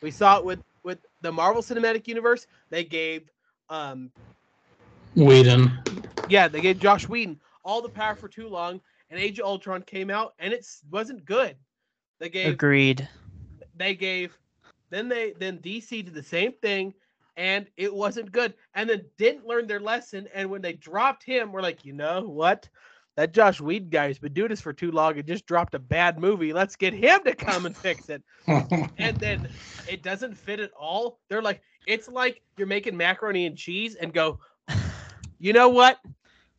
Speaker 4: We saw it with with the Marvel Cinematic Universe. They gave um
Speaker 1: Whedon.
Speaker 4: yeah, they gave Joss Whedon all the power for too long, and Age of Ultron came out and it wasn't good. They gave
Speaker 2: Agreed.
Speaker 4: they gave then they then DC did the same thing and it wasn't good. And then didn't learn their lesson and when they dropped him we're like you know what? That Joss Whedon guy has been doing this for too long and just dropped a bad movie. Let's get him to come and fix it. [LAUGHS] And then it doesn't fit at all. They're like it's like you're making macaroni and cheese and go you know what?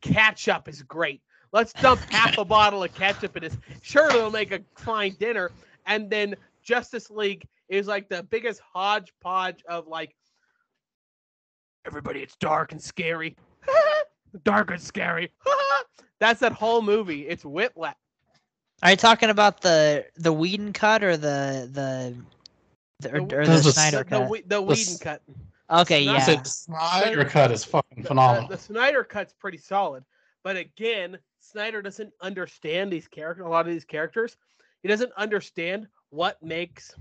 Speaker 4: Ketchup is great let's dump half a bottle of ketchup in this sure it'll make a fine dinner and then Justice League is like the biggest hodgepodge of like everybody. It's dark and scary, [LAUGHS] dark and scary. [LAUGHS] That's that whole movie. It's whiplash.
Speaker 2: Are you talking about the the Whedon cut or the the, the or,
Speaker 4: The-
Speaker 2: or
Speaker 1: This
Speaker 2: the Snyder
Speaker 4: The, the,
Speaker 2: cut?
Speaker 4: Whe- the
Speaker 1: The
Speaker 4: Whedon
Speaker 1: s-
Speaker 4: cut.
Speaker 2: Okay,
Speaker 4: Snyder-
Speaker 2: yeah.
Speaker 1: said Snyder cut is fucking
Speaker 4: The- the-
Speaker 1: phenomenal.
Speaker 4: The, Snyder cut's pretty solid, but again, Snyder doesn't understand these characters. A lot of these characters, he doesn't understand what makes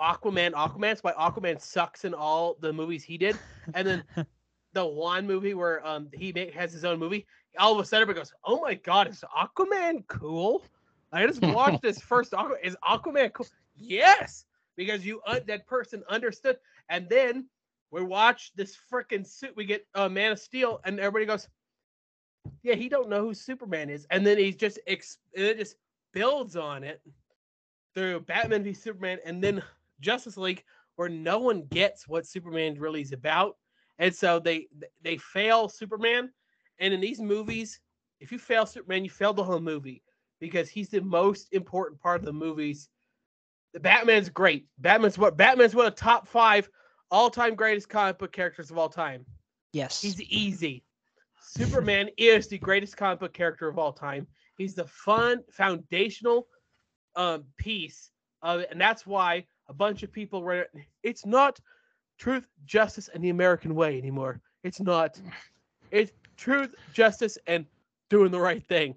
Speaker 4: Aquaman Aquaman. Why Aquaman sucks in all the movies he did. And then [LAUGHS] the one movie where um he ma- has his own movie, all of a sudden everybody goes, "Oh my god, is Aquaman cool?" I just watched this [LAUGHS] first Aquaman. Is Aquaman cool? Yes, because you uh, that person understood. And then we watch this freaking suit. We get uh, Man of Steel, and everybody goes, "Yeah, he don't know who Superman is." And then he's just ex- it just builds on it through Batman v Superman, and then Justice League, where no one gets what Superman really is about, and so they they fail Superman. And in these movies, if you fail Superman, you fail the whole movie because he's the most important part of the movies. The Batman's great. Batman's what Batman's one of the top five all-time greatest comic book characters of all time.
Speaker 2: yes.
Speaker 4: He's easy. Superman is the greatest comic book character of all time. He's the fun foundational um, piece of it, and that's why a bunch of people were. It's not truth, justice, and the American way anymore. It's not. It's truth, justice, and doing the right thing.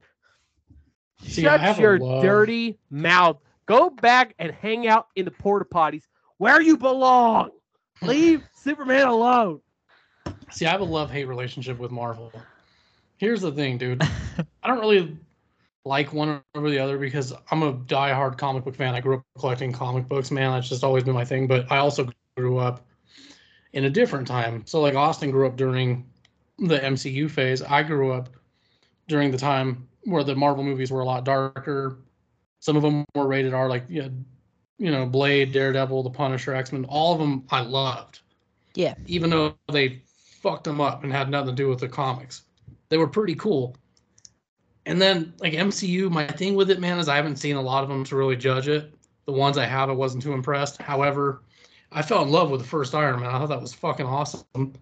Speaker 1: See,
Speaker 4: Shut your
Speaker 1: love-
Speaker 4: dirty mouth. Go back and hang out in the porta potties where you belong. Leave Superman alone.
Speaker 1: See, I have a love hate relationship with Marvel. Here's the thing, dude. [LAUGHS] I don't really like one over the other because I'm a diehard comic book fan. I grew up collecting comic books, man. That's just always been my thing. But I also grew up in a different time. So, like, Austin grew up during the MCU phase. I grew up during the time where the Marvel movies were a lot darker. Some of them were rated R, like, yeah, you know Blade, Daredevil, The Punisher, X Men. All of them I loved
Speaker 2: yeah.
Speaker 1: even though they fucked them up and had nothing to do with the comics. They were pretty cool. And then like MCU, my thing with it, man, is I haven't seen a lot of them to really judge it. The ones I have, I wasn't too impressed. However, I fell in love with the first Iron Man. I thought that was fucking awesome.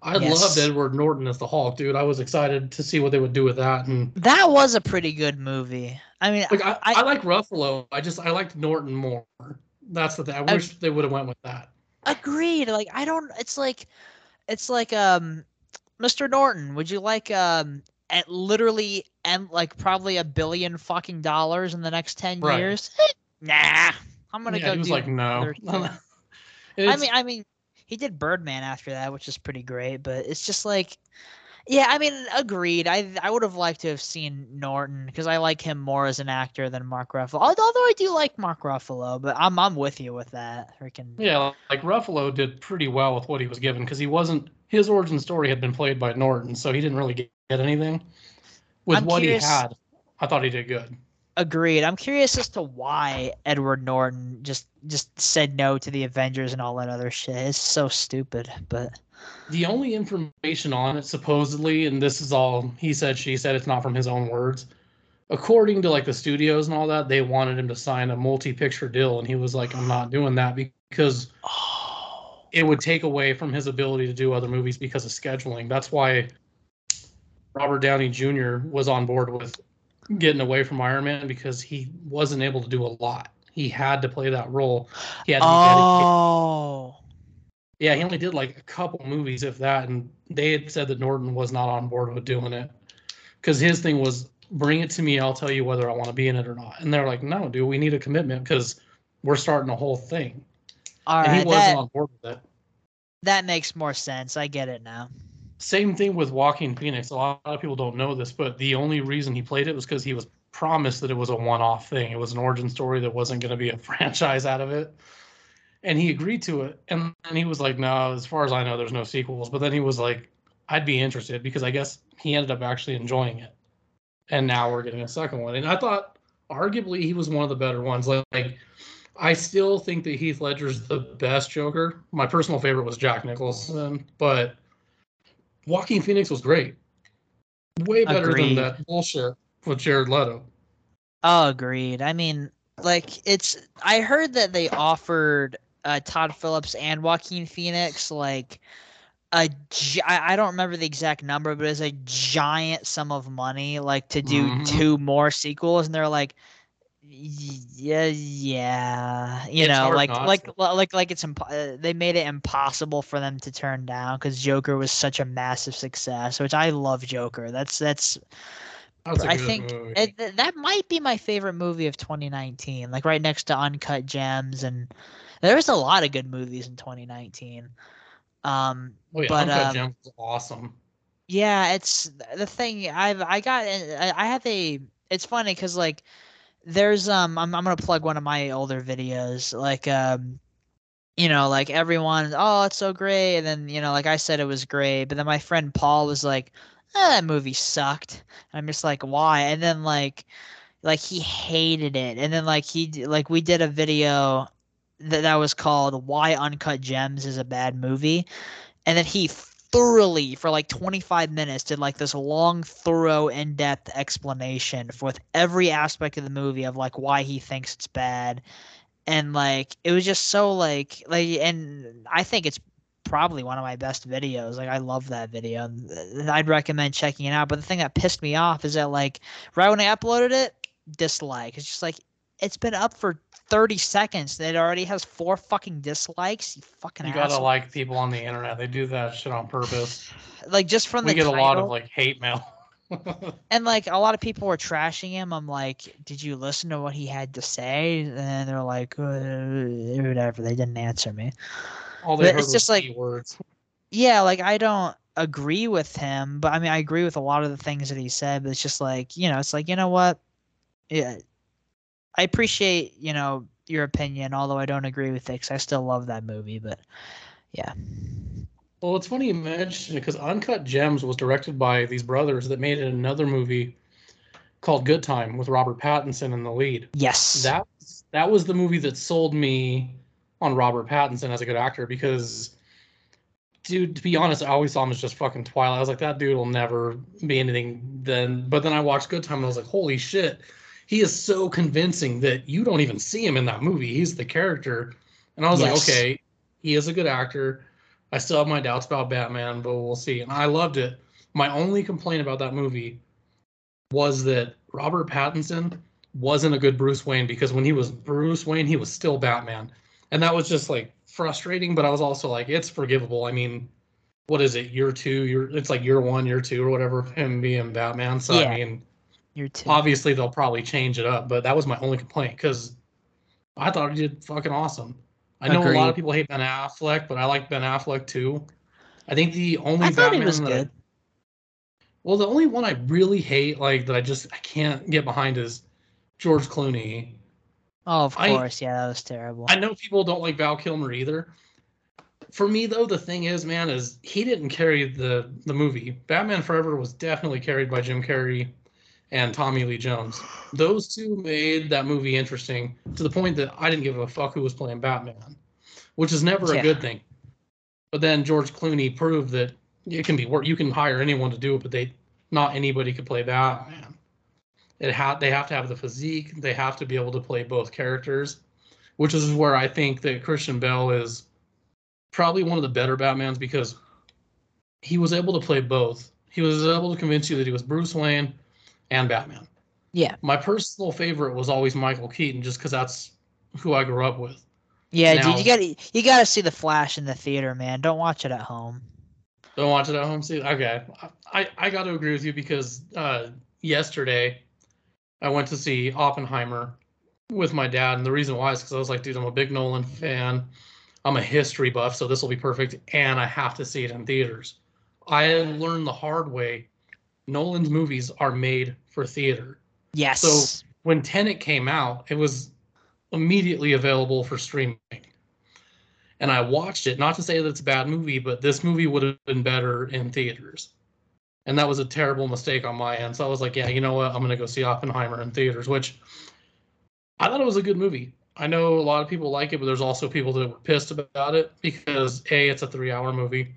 Speaker 1: I
Speaker 2: Yes.
Speaker 1: loved Edward Norton as the Hulk, dude. I was excited to see what they would do with that. And
Speaker 2: That was a pretty good movie. I mean,
Speaker 1: like I, I,
Speaker 2: I-
Speaker 1: like Ruffalo. I just I liked Norton more. That's the thing. I
Speaker 2: I-
Speaker 1: wish they would have went with that.
Speaker 2: agreed. Like I don't. It's like, it's like um, Mr. Norton. Would you like um, at literally and like probably a billion fucking dollars in the next ten
Speaker 1: Right.
Speaker 2: years? [LAUGHS] Nah, I'm gonna
Speaker 1: yeah,
Speaker 2: go
Speaker 1: he was
Speaker 2: do
Speaker 1: like, no. [LAUGHS]
Speaker 2: I mean, I mean, he did Birdman after that, which is pretty great. But it's just like, yeah, I mean, agreed. I I would have liked to have seen Norton because I like him more as an actor than Mark Ruffalo. Although I do like Mark Ruffalo, but I'm I'm with you with that. Freaking
Speaker 1: Yeah, like Ruffalo did pretty well with what he was given because he wasn't his origin story had been played by Norton, so he didn't really get, get anything. With
Speaker 2: I'm
Speaker 1: what
Speaker 2: curious-
Speaker 1: he had, I thought he did good.
Speaker 2: agreed. I'm curious as to why Edward Norton just just said no to the Avengers and all that other shit. It's so stupid, but
Speaker 1: The only information on it, supposedly, and this is all he said, she said, it's not from his own words. According to like the studios and all that, they wanted him to sign a multi-picture deal, and he was like, "I'm not doing that because
Speaker 2: oh,
Speaker 1: it would take away from his ability to do other movies because of scheduling. That's why Robert Downey Jr. was on board with getting away from Iron Man because he wasn't able to do a lot. he had to play that role. He had to be dedicated.
Speaker 2: Oh,
Speaker 1: Yeah, he only did like a couple movies, if that, and they had said that Norton was not on board with doing it because his thing was bring it to me, I'll tell you whether I want to be in it or not. And they're like, no, dude, we need a commitment because we're starting a whole thing.
Speaker 2: all
Speaker 1: and he wasn't
Speaker 2: That,
Speaker 1: on board with it.
Speaker 2: that makes more sense. I get it now.
Speaker 1: Same thing with Joaquin Phoenix. A lot of people don't know this, but the only reason he played it was because he was promised that it was a one-off thing. It was an origin story that wasn't going to be a [LAUGHS] franchise out of it, and he agreed to it. And then he was like, "No, as far as I know, there's no sequels." But then he was like, "I'd be interested," because I guess he ended up actually enjoying it, and now we're getting a second one. And I thought, arguably, he was one of the better ones. Like, like I still think that Heath Ledger's the best Joker. My personal favorite was Jack Nicholson, but Joaquin Phoenix was great. Way better
Speaker 2: Agreed.
Speaker 1: than that bullshit with Jared Leto.
Speaker 2: Oh, agreed. I mean, like it's. I heard that they offered uh, Todd Phillips and Joaquin Phoenix like a. gi- I don't remember the exact number, but it's a giant sum of money, like to do
Speaker 1: Mhm.
Speaker 2: two more sequels, and they're like. Yeah, yeah, you
Speaker 1: It's
Speaker 2: know, like, like,
Speaker 1: to.
Speaker 2: like, like it's imp- uh, they made it impossible for them to turn down because Joker was such a massive success. Which I love Joker. That's that's
Speaker 1: That's
Speaker 2: I think it, that might be my favorite movie of 2019, like right next to Uncut Gems, and there's a lot of good movies in 2019. Um,
Speaker 1: oh, yeah,
Speaker 2: but,
Speaker 1: Uncut
Speaker 2: um,
Speaker 1: awesome.
Speaker 2: yeah, it's the thing. I've I got I I have a. It's funny because like there's um I'm I'm gonna plug one of my older videos like um you know like everyone oh it's so great and then you know like I said it was great but then my friend Paul was like eh, that movie sucked and I'm just like why and then like like he hated it and then like he like we did a video that that was called why uncut gems is a bad movie. And then he thoroughly for like 25 minutes did like this long thorough in-depth explanation for with every aspect of the movie of like why he thinks it's bad. And like it was just so like like and i think it's probably one of my best videos. Like i love that video. And i'd recommend checking it out. But the thing that pissed me off is that like right when i uploaded it dislike. It's just like it's been up for 30 seconds and it already has four fucking dislikes you fucking
Speaker 1: You gotta like people on the internet. They do that shit on purpose. [SIGHS]
Speaker 2: like just from the
Speaker 1: we
Speaker 2: the
Speaker 1: get a lot of like hate mail. [LAUGHS]
Speaker 2: and like a lot of people were trashing him. I'm like, did you listen to what he had to say? And they're like, uh, whatever. They didn't answer me.
Speaker 1: All they
Speaker 2: But
Speaker 1: heard
Speaker 2: it's
Speaker 1: was
Speaker 2: just like-
Speaker 1: words.
Speaker 2: Yeah, like I don't agree with him, but I mean, I agree with a lot of the things that he said. But it's just like, you know, it's like, you know what? Yeah, I appreciate you know your opinion, although I don't agree with it. 'cause I still love that movie, but yeah,
Speaker 1: Well, it's funny you mention it because Uncut Gems was directed by these brothers that made another movie called Good Time with Robert Pattinson in the lead.
Speaker 2: yes,
Speaker 1: That that was the movie that sold me on Robert Pattinson as a good actor because, dude, to be honest, I always saw him as just fucking Twilight. I was like, that dude will never be anything. Then, but then I watched Good Time and I was like, holy shit, he is so convincing that you don't even see him in that movie. He's the character, and I was
Speaker 2: Yes.
Speaker 1: like, okay, he is a good actor. I still have my doubts about Batman, but we'll see. And I loved it. My only complaint about that movie was that Robert Pattinson wasn't a good Bruce Wayne because when he was Bruce Wayne, he was still Batman. And that was just like frustrating, but I was also like, it's forgivable. I mean, what is it, year two? Year it's like year one, year two, or whatever, him being Batman. So
Speaker 2: Yeah.
Speaker 1: I mean,
Speaker 2: you're too.
Speaker 1: obviously they'll probably change it up, but that was my only complaint because I thought he did fucking awesome. I know a lot of people hate Ben Affleck, but I like Ben Affleck too. I think the only
Speaker 2: I thought he
Speaker 1: Batman
Speaker 2: was
Speaker 1: that I- well, the only one I really hate, like that I just I can't get behind is George Clooney.
Speaker 2: Oh, of
Speaker 1: I-
Speaker 2: course, yeah, that was terrible.
Speaker 1: I know people don't like Val Kilmer either. For me though, the thing is, man, is he didn't carry the the movie. Batman Forever was definitely carried by Jim Carrey and Tommy Lee Jones. Those two made that movie interesting to the point that I didn't give a fuck who was playing Batman, which is never
Speaker 2: Yeah.
Speaker 1: a good thing. But then George Clooney proved that it can be work. You can hire anyone to do it, but they not anybody could play Batman. It ha- they have to have the physique. They have to be able to play both characters, which is where I think that Christian Bale is probably one of the better Batmans because he was able to play both. He was able to convince you that he was Bruce Wayne and Batman.
Speaker 2: Yeah.
Speaker 1: My personal favorite was always Michael Keaton, just because that's who I grew up with.
Speaker 2: Yeah,
Speaker 1: Now-
Speaker 2: dude, you got you got to see the Flash in the theater, man. Don't watch it at home.
Speaker 1: Don't watch it at home. See, okay, I I got to agree with you because uh, yesterday I went to see Oppenheimer with my dad, and the reason why is because I was like, dude, I'm a big Nolan fan. I'm a history buff, so this will be perfect, and I have to see it in theaters. I learned the hard way. Nolan's movies are made for theater.
Speaker 2: Yes.
Speaker 1: So when Tenet came out, it was immediately available for streaming. And I watched it, not to say that it's a bad movie, but this movie would have been better in theaters. And that was a terrible mistake on my end. So I was like, yeah, you know what? I'm going to go see Oppenheimer in theaters, which I thought it was a good movie. I know a lot of people like it, but there's also people that were pissed about it because A, it's a three hour movie.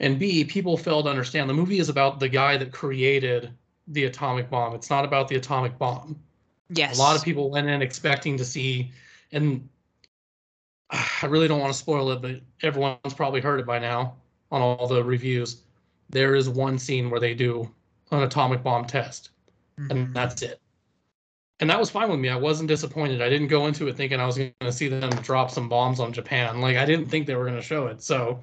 Speaker 1: And B, people fail to understand the movie is about the guy that created the atomic bomb. It's not about the atomic bomb.
Speaker 2: yes.
Speaker 1: A lot of people went in expecting to see, and I really don't want to spoil it, but everyone's probably heard it by now on all the reviews. There is one scene where they do an atomic bomb test,
Speaker 2: Mhm.
Speaker 1: and that's it. And that was fine with me. I wasn't disappointed. I didn't go into it thinking I was going to see them drop some bombs on Japan. Like I didn't think they were going to show it. So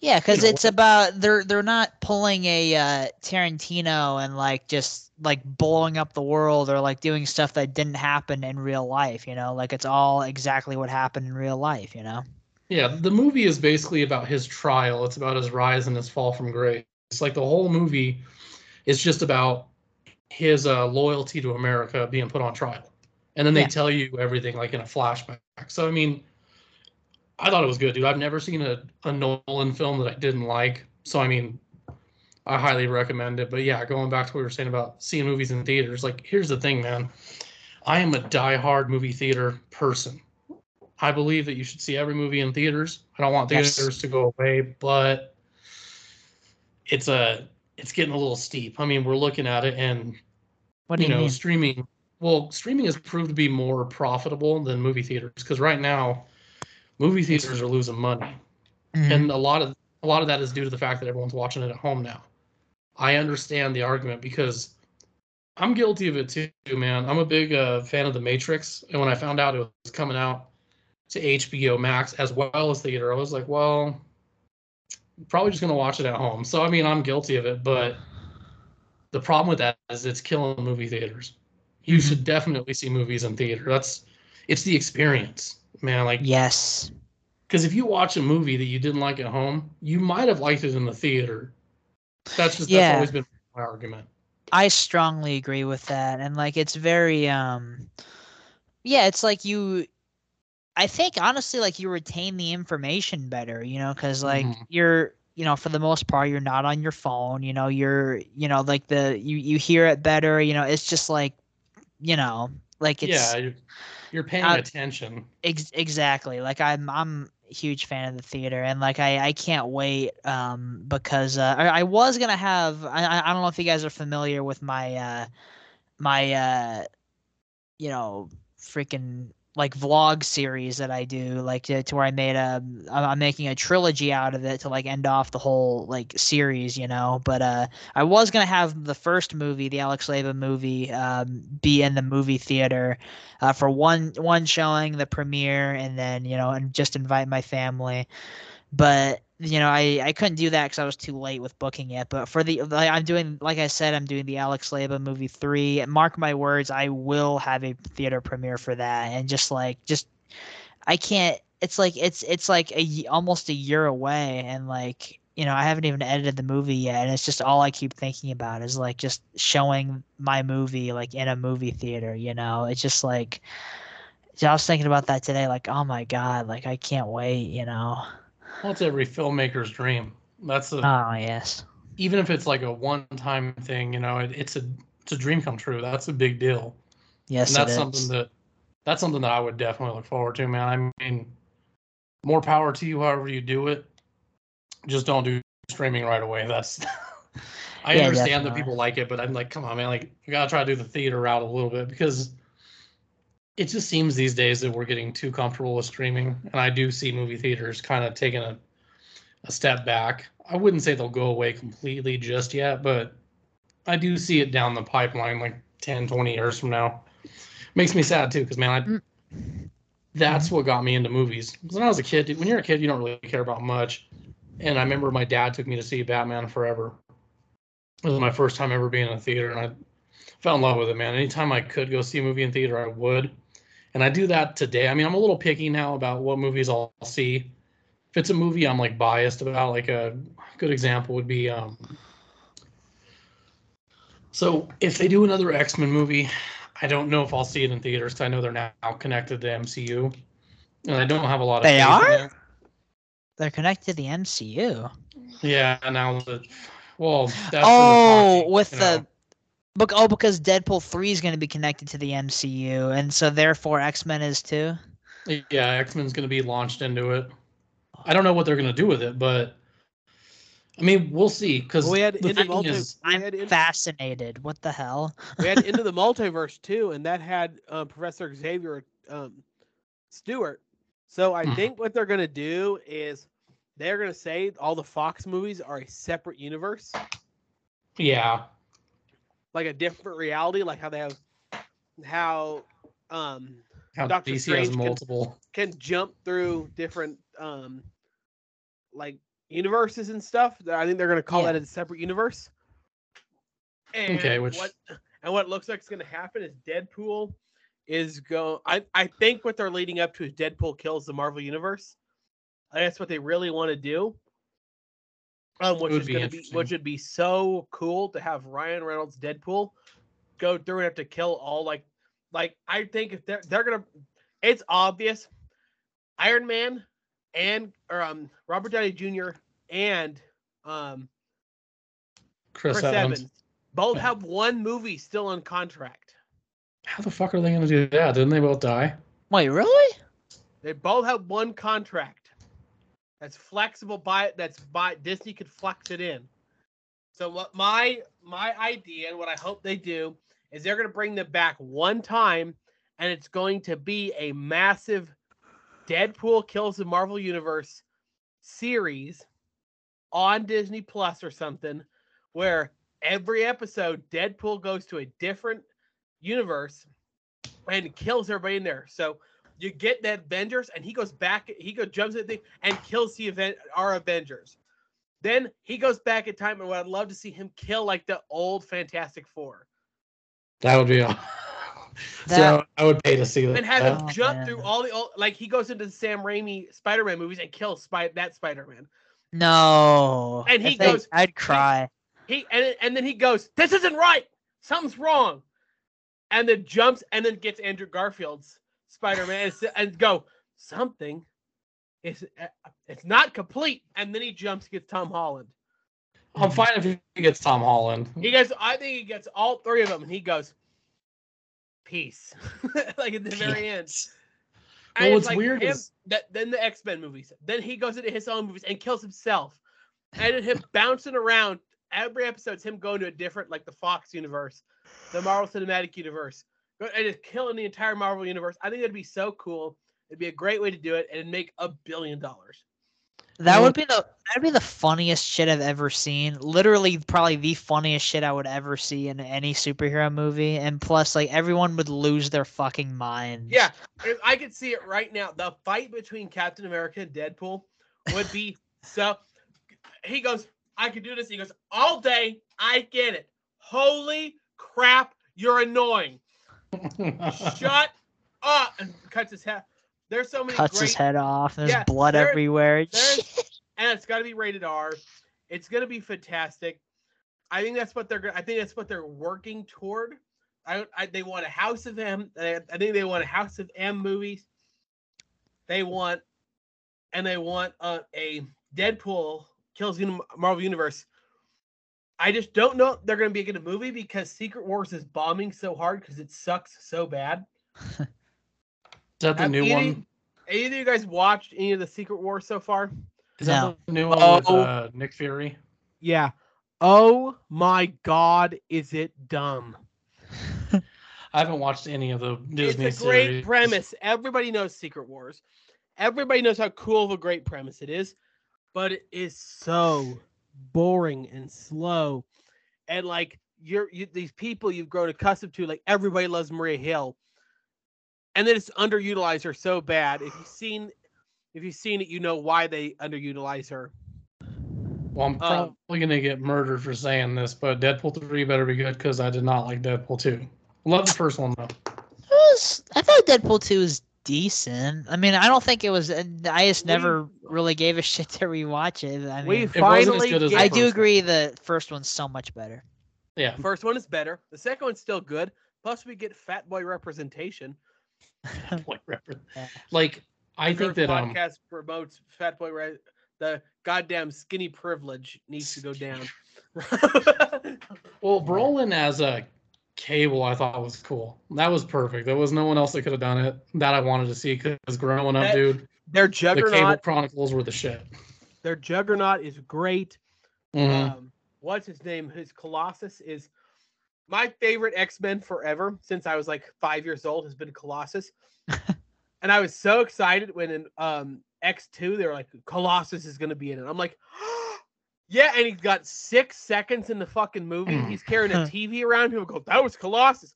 Speaker 2: Yeah, because
Speaker 1: know,
Speaker 2: it's about they're they're not pulling a uh, Tarantino and like just like blowing up the world or like doing stuff that didn't happen in real life. You know, like it's all exactly what happened in real life. You know.
Speaker 1: Yeah, the movie is basically about his trial. It's about his rise and his fall from grace. It's like the whole movie is just about his uh, loyalty to America being put on trial. And then they
Speaker 2: Yeah.
Speaker 1: tell you everything like in a flashback. So, I mean, I thought it was good, dude. I've never seen a, a Nolan film that I didn't like. So, I mean, I highly recommend it. But yeah, going back to what we were saying about seeing movies in theaters, like, here's the thing, man. I am a diehard movie theater person. I believe that you should see every movie in theaters. I don't want
Speaker 2: Yes.
Speaker 1: theaters to go away, but it's a it's getting a little steep. I mean, we're looking at it and
Speaker 2: What
Speaker 1: you, know,
Speaker 2: mean?
Speaker 1: streaming well, streaming has proved to be more profitable than movie theaters because right now movie theaters are losing money.
Speaker 2: Mhm.
Speaker 1: And a lot of a lot of that is due to the fact that everyone's watching it at home now. I understand the argument because I'm guilty of it too, man. I'm a big uh, fan of The Matrix, and when I found out it was coming out to HBO Max as well as theater, I was like, well, probably just gonna watch it at home. So I mean, I'm guilty of it, but the problem with that is it's killing movie theaters. You
Speaker 2: Mhm.
Speaker 1: should definitely see movies in theater. That's it's the experience, man. Like
Speaker 2: yes.
Speaker 1: because if you watch a movie that you didn't like at home, you might have liked it in the theater. That's just
Speaker 2: Yeah.
Speaker 1: that's always been my argument.
Speaker 2: I strongly agree with that. And like it's very um yeah, it's like you I think honestly like you retain the information better, you know, cuz like
Speaker 1: Mhm.
Speaker 2: you're you know, for the most part you're not on your phone, you know, you're you know, like the you you hear it better, you know, it's just like you know, like it's
Speaker 1: yeah, you're, paying
Speaker 2: uh,
Speaker 1: attention.
Speaker 2: Ex- exactly. Like I'm I'm huge fan of the theater and like I I can't wait um because uh I, I was going to have I I I don't know if you guys are familiar with my uh my uh you know freaking like vlog series that I do like to, to where I made a I'm making a trilogy out of it to like end off the whole like series, you know. But uh I was gonna have the first movie, the Alex Leyba movie, um, be in the movie theater uh, for one one showing, the premiere, and then you know, and just invite my family. But you know, I I couldn't do that because I was too late with booking it. But for the I'm doing, like I said, I'm doing the Alex Leyba movie three. Mark my words, I will have a theater premiere for that. And just like just, I can't. It's like it's it's like a, almost a year away, and like you know, I haven't even edited the movie yet, and it's just all I keep thinking about is like just showing my movie like in a movie theater. You know, it's just like I was thinking about that today. Like, oh my god, like I can't wait. You know.
Speaker 1: It's every filmmaker's dream. That's a,
Speaker 2: Oh yes.
Speaker 1: even if it's like a one-time thing, you know, it, it's a it's a dream come true. That's a big deal.
Speaker 2: Yes,
Speaker 1: and that's something that that's something that I would definitely look forward to, man. I mean, more power to you, however you do it. Just don't do streaming right away. That's [LAUGHS] I
Speaker 2: Yeah,
Speaker 1: understand that people like it, but I'm like, come on, man, like we gotta try to do the theater route a little bit because it just seems these days that we're getting too comfortable with streaming, and I do see movie theaters kind of taking a a step back. I wouldn't say they'll go away completely just yet, but I do see it down the pipeline like 10, 20 years from now. Makes me sad too, because man, I mm. that's what got me into movies. When I was a kid, when you're a kid, you don't really care about much. And I remember my dad took me to see Batman Forever. It was my first time ever being in a theater, and I fell in love with it, man. Anytime I could go see a movie in theater, I would. And I do that today. I mean, I'm a little picky now about what movies I'll see. If it's a movie I'm like biased about, like a good example would be um so if they do another X-Men movie, I don't know if I'll see it in theaters because I know they're now connected to MCU. And I don't have a lot of
Speaker 2: They are? They're connected to the MCU.
Speaker 1: Yeah, now well, that's what they're
Speaker 2: oh, with the
Speaker 1: know.
Speaker 2: Bec- oh, because Deadpool three is going to be connected to the MCU, and so therefore X Men is too.
Speaker 1: Yeah, X Men's going to be launched into it. I don't know what they're going to do with it, but I mean, we'll see. Because
Speaker 4: We had
Speaker 1: the
Speaker 4: Into
Speaker 1: thing
Speaker 4: Multi-
Speaker 1: is,
Speaker 2: I'm
Speaker 4: had in-
Speaker 2: fascinated. What the hell? [LAUGHS]
Speaker 4: we had into the [LAUGHS] multiverse too, and that had um, Professor Xavier um, Stewart. So I
Speaker 1: Mhm.
Speaker 4: think what they're gonna do is they're gonna say all the Fox movies are a separate universe,
Speaker 1: yeah,
Speaker 4: like a different reality, like how they have how um
Speaker 1: how
Speaker 4: Doctor
Speaker 1: DC
Speaker 4: Strange
Speaker 1: has
Speaker 4: can-
Speaker 1: multiple.
Speaker 4: can jump through different um like universes and stuff. I think they're gonna call
Speaker 2: Yeah.
Speaker 4: that a separate universe. And
Speaker 1: Okay, which-
Speaker 4: what and what looks like is gonna happen is Deadpool is go I, I think what they're leading up to is Deadpool kills the Marvel universe. That's what they really want to do. Um, which
Speaker 1: would
Speaker 4: is
Speaker 1: be
Speaker 4: gonna be which would be so cool to have Ryan Reynolds Deadpool go through and have to kill all like like I think if they're they're gonna it's obvious Iron Man and or um Robert Downey Jr. and um
Speaker 1: Chris,
Speaker 4: Chris,
Speaker 1: Evans.
Speaker 4: Evans. both have one movie still on contract.
Speaker 1: How the fuck are they going to do that? Didn't they both die?
Speaker 2: Wait, really?
Speaker 4: They both have one contract that's flexible by that's by Disney could flex it in. So what my my idea and what I hope they do is they're going to bring them back one time and it's going to be a massive Deadpool kills the Marvel Universe series on Disney Plus or something where every episode Deadpool goes to a different universe and kills everybody in there. So you get the Avengers, and he goes back. He goes jumps at the thing and kills the event our Avengers. Then he goes back in time, and what I'd love to see him kill like the old Fantastic Four, [LAUGHS]
Speaker 1: That would be. A...
Speaker 2: That-
Speaker 1: so I would pay to see that.
Speaker 4: and have him
Speaker 2: Oh,
Speaker 4: jump
Speaker 2: man.
Speaker 4: through all the old. Like he goes into the Sam Raimi Spider-Man movies and kills Spy- that Spider-Man.
Speaker 2: No.
Speaker 4: And he
Speaker 2: If they-
Speaker 4: goes-
Speaker 2: I'd cry.
Speaker 4: He and and then he goes, "This isn't right. Something's wrong," and then jumps and then gets Andrew Garfield's Spider-Man and, and go something. Is uh, it's not complete, and then he jumps gets Tom Holland.
Speaker 1: I'm fine if he gets Tom Holland.
Speaker 4: He gets, I think he gets all three of them, and he goes, "Peace," [LAUGHS] like at the very end. And
Speaker 1: Well, what's weird
Speaker 4: him-
Speaker 1: is-
Speaker 4: that then the X Men movies. Then he goes into his own movies and kills himself, and then him bouncing around. Every episode's him going to a different, like the Fox universe, the Marvel Cinematic Universe, and just killing the entire Marvel universe. I think that'd be so cool. It'd be a great way to do it, and make a billion dollars.
Speaker 2: That would be the that'd be the funniest shit I've ever seen. Literally, probably the funniest shit I would ever see in any superhero movie. And plus, like everyone would lose their fucking minds.
Speaker 4: Yeah, if I could see it right now. The fight between Captain America and Deadpool would be [LAUGHS] so. He goes, I could do this. He goes, all day. I get it. Holy crap, you're annoying. Shut up. And cuts his head. There's so many
Speaker 2: cuts
Speaker 4: great,
Speaker 2: his head off. There's
Speaker 4: Yeah,
Speaker 2: blood
Speaker 4: there-
Speaker 2: everywhere.
Speaker 4: there's- and it's got to be rated R. It's gonna be fantastic. I think that's what they're. I think that's what they're working toward. I, don't I they want a House of M. I I think they want a House of M movies. They want, and they want uh, a Deadpool kills Marvel Universe. I just don't know if they're going to be a good movie because Secret Wars is bombing so hard because it sucks so bad. [LAUGHS]
Speaker 1: Is that the
Speaker 4: Have
Speaker 1: new
Speaker 4: any-
Speaker 1: one?
Speaker 4: Either of you guys watched any of the Secret Wars so far?
Speaker 1: Is that the new one with
Speaker 4: Oh.
Speaker 1: uh, Nick Fury?
Speaker 4: Yeah. Oh my God, is it dumb? [LAUGHS]
Speaker 1: I haven't watched any of the Disney
Speaker 4: it's a great
Speaker 1: series.
Speaker 4: premise. Everybody knows Secret Wars. Everybody knows how cool of a great premise it is, but it is so boring and slow. And like you're you, these people you've grown accustomed to, like everybody loves Maria Hill. and then it's underutilized her so bad. If you've seen, if you've seen it, you know why they underutilize her.
Speaker 1: Well, I'm
Speaker 4: Um,
Speaker 1: probably gonna get murdered for saying this, but Deadpool three better be good because I did not like Deadpool two. Love the first one though.
Speaker 2: Was, I thought Deadpool 2 was decent. I mean, I don't think it was. I just
Speaker 4: We-
Speaker 2: never really gave a [LAUGHS] shit to rewatch it. I mean,
Speaker 1: It wasn't as
Speaker 4: finally
Speaker 1: good as
Speaker 4: get-
Speaker 2: I do
Speaker 1: first one.
Speaker 2: agree the first one's so much better.
Speaker 1: Yeah,
Speaker 4: First one is better. The second one's still good. Plus, we get fat boy representation.
Speaker 1: like, refer- [LAUGHS]
Speaker 2: Yeah.
Speaker 1: like I think
Speaker 4: Girth
Speaker 1: that um
Speaker 4: podcast promotes fat boy. Re- the goddamn skinny privilege needs to go down. [LAUGHS]
Speaker 1: well Brolin as a cable I thought was cool. That was perfect. There was no one else that could have done it that I wanted to see because growing up,
Speaker 4: That-
Speaker 1: dude,
Speaker 4: their juggernaut,
Speaker 1: the Cable. Chronicles were the shit.
Speaker 4: Their juggernaut is great.
Speaker 1: Mhm.
Speaker 4: Um, what's his name? His Colossus is my favorite X Men forever since I was like five years old. Has been Colossus, [LAUGHS] and I was so excited when in um, X two they were like Colossus is going to be in it. I'm like, yeah, and he's got six seconds in the fucking movie.
Speaker 1: Mm.
Speaker 4: He's carrying a TV around. People go, that was Colossus.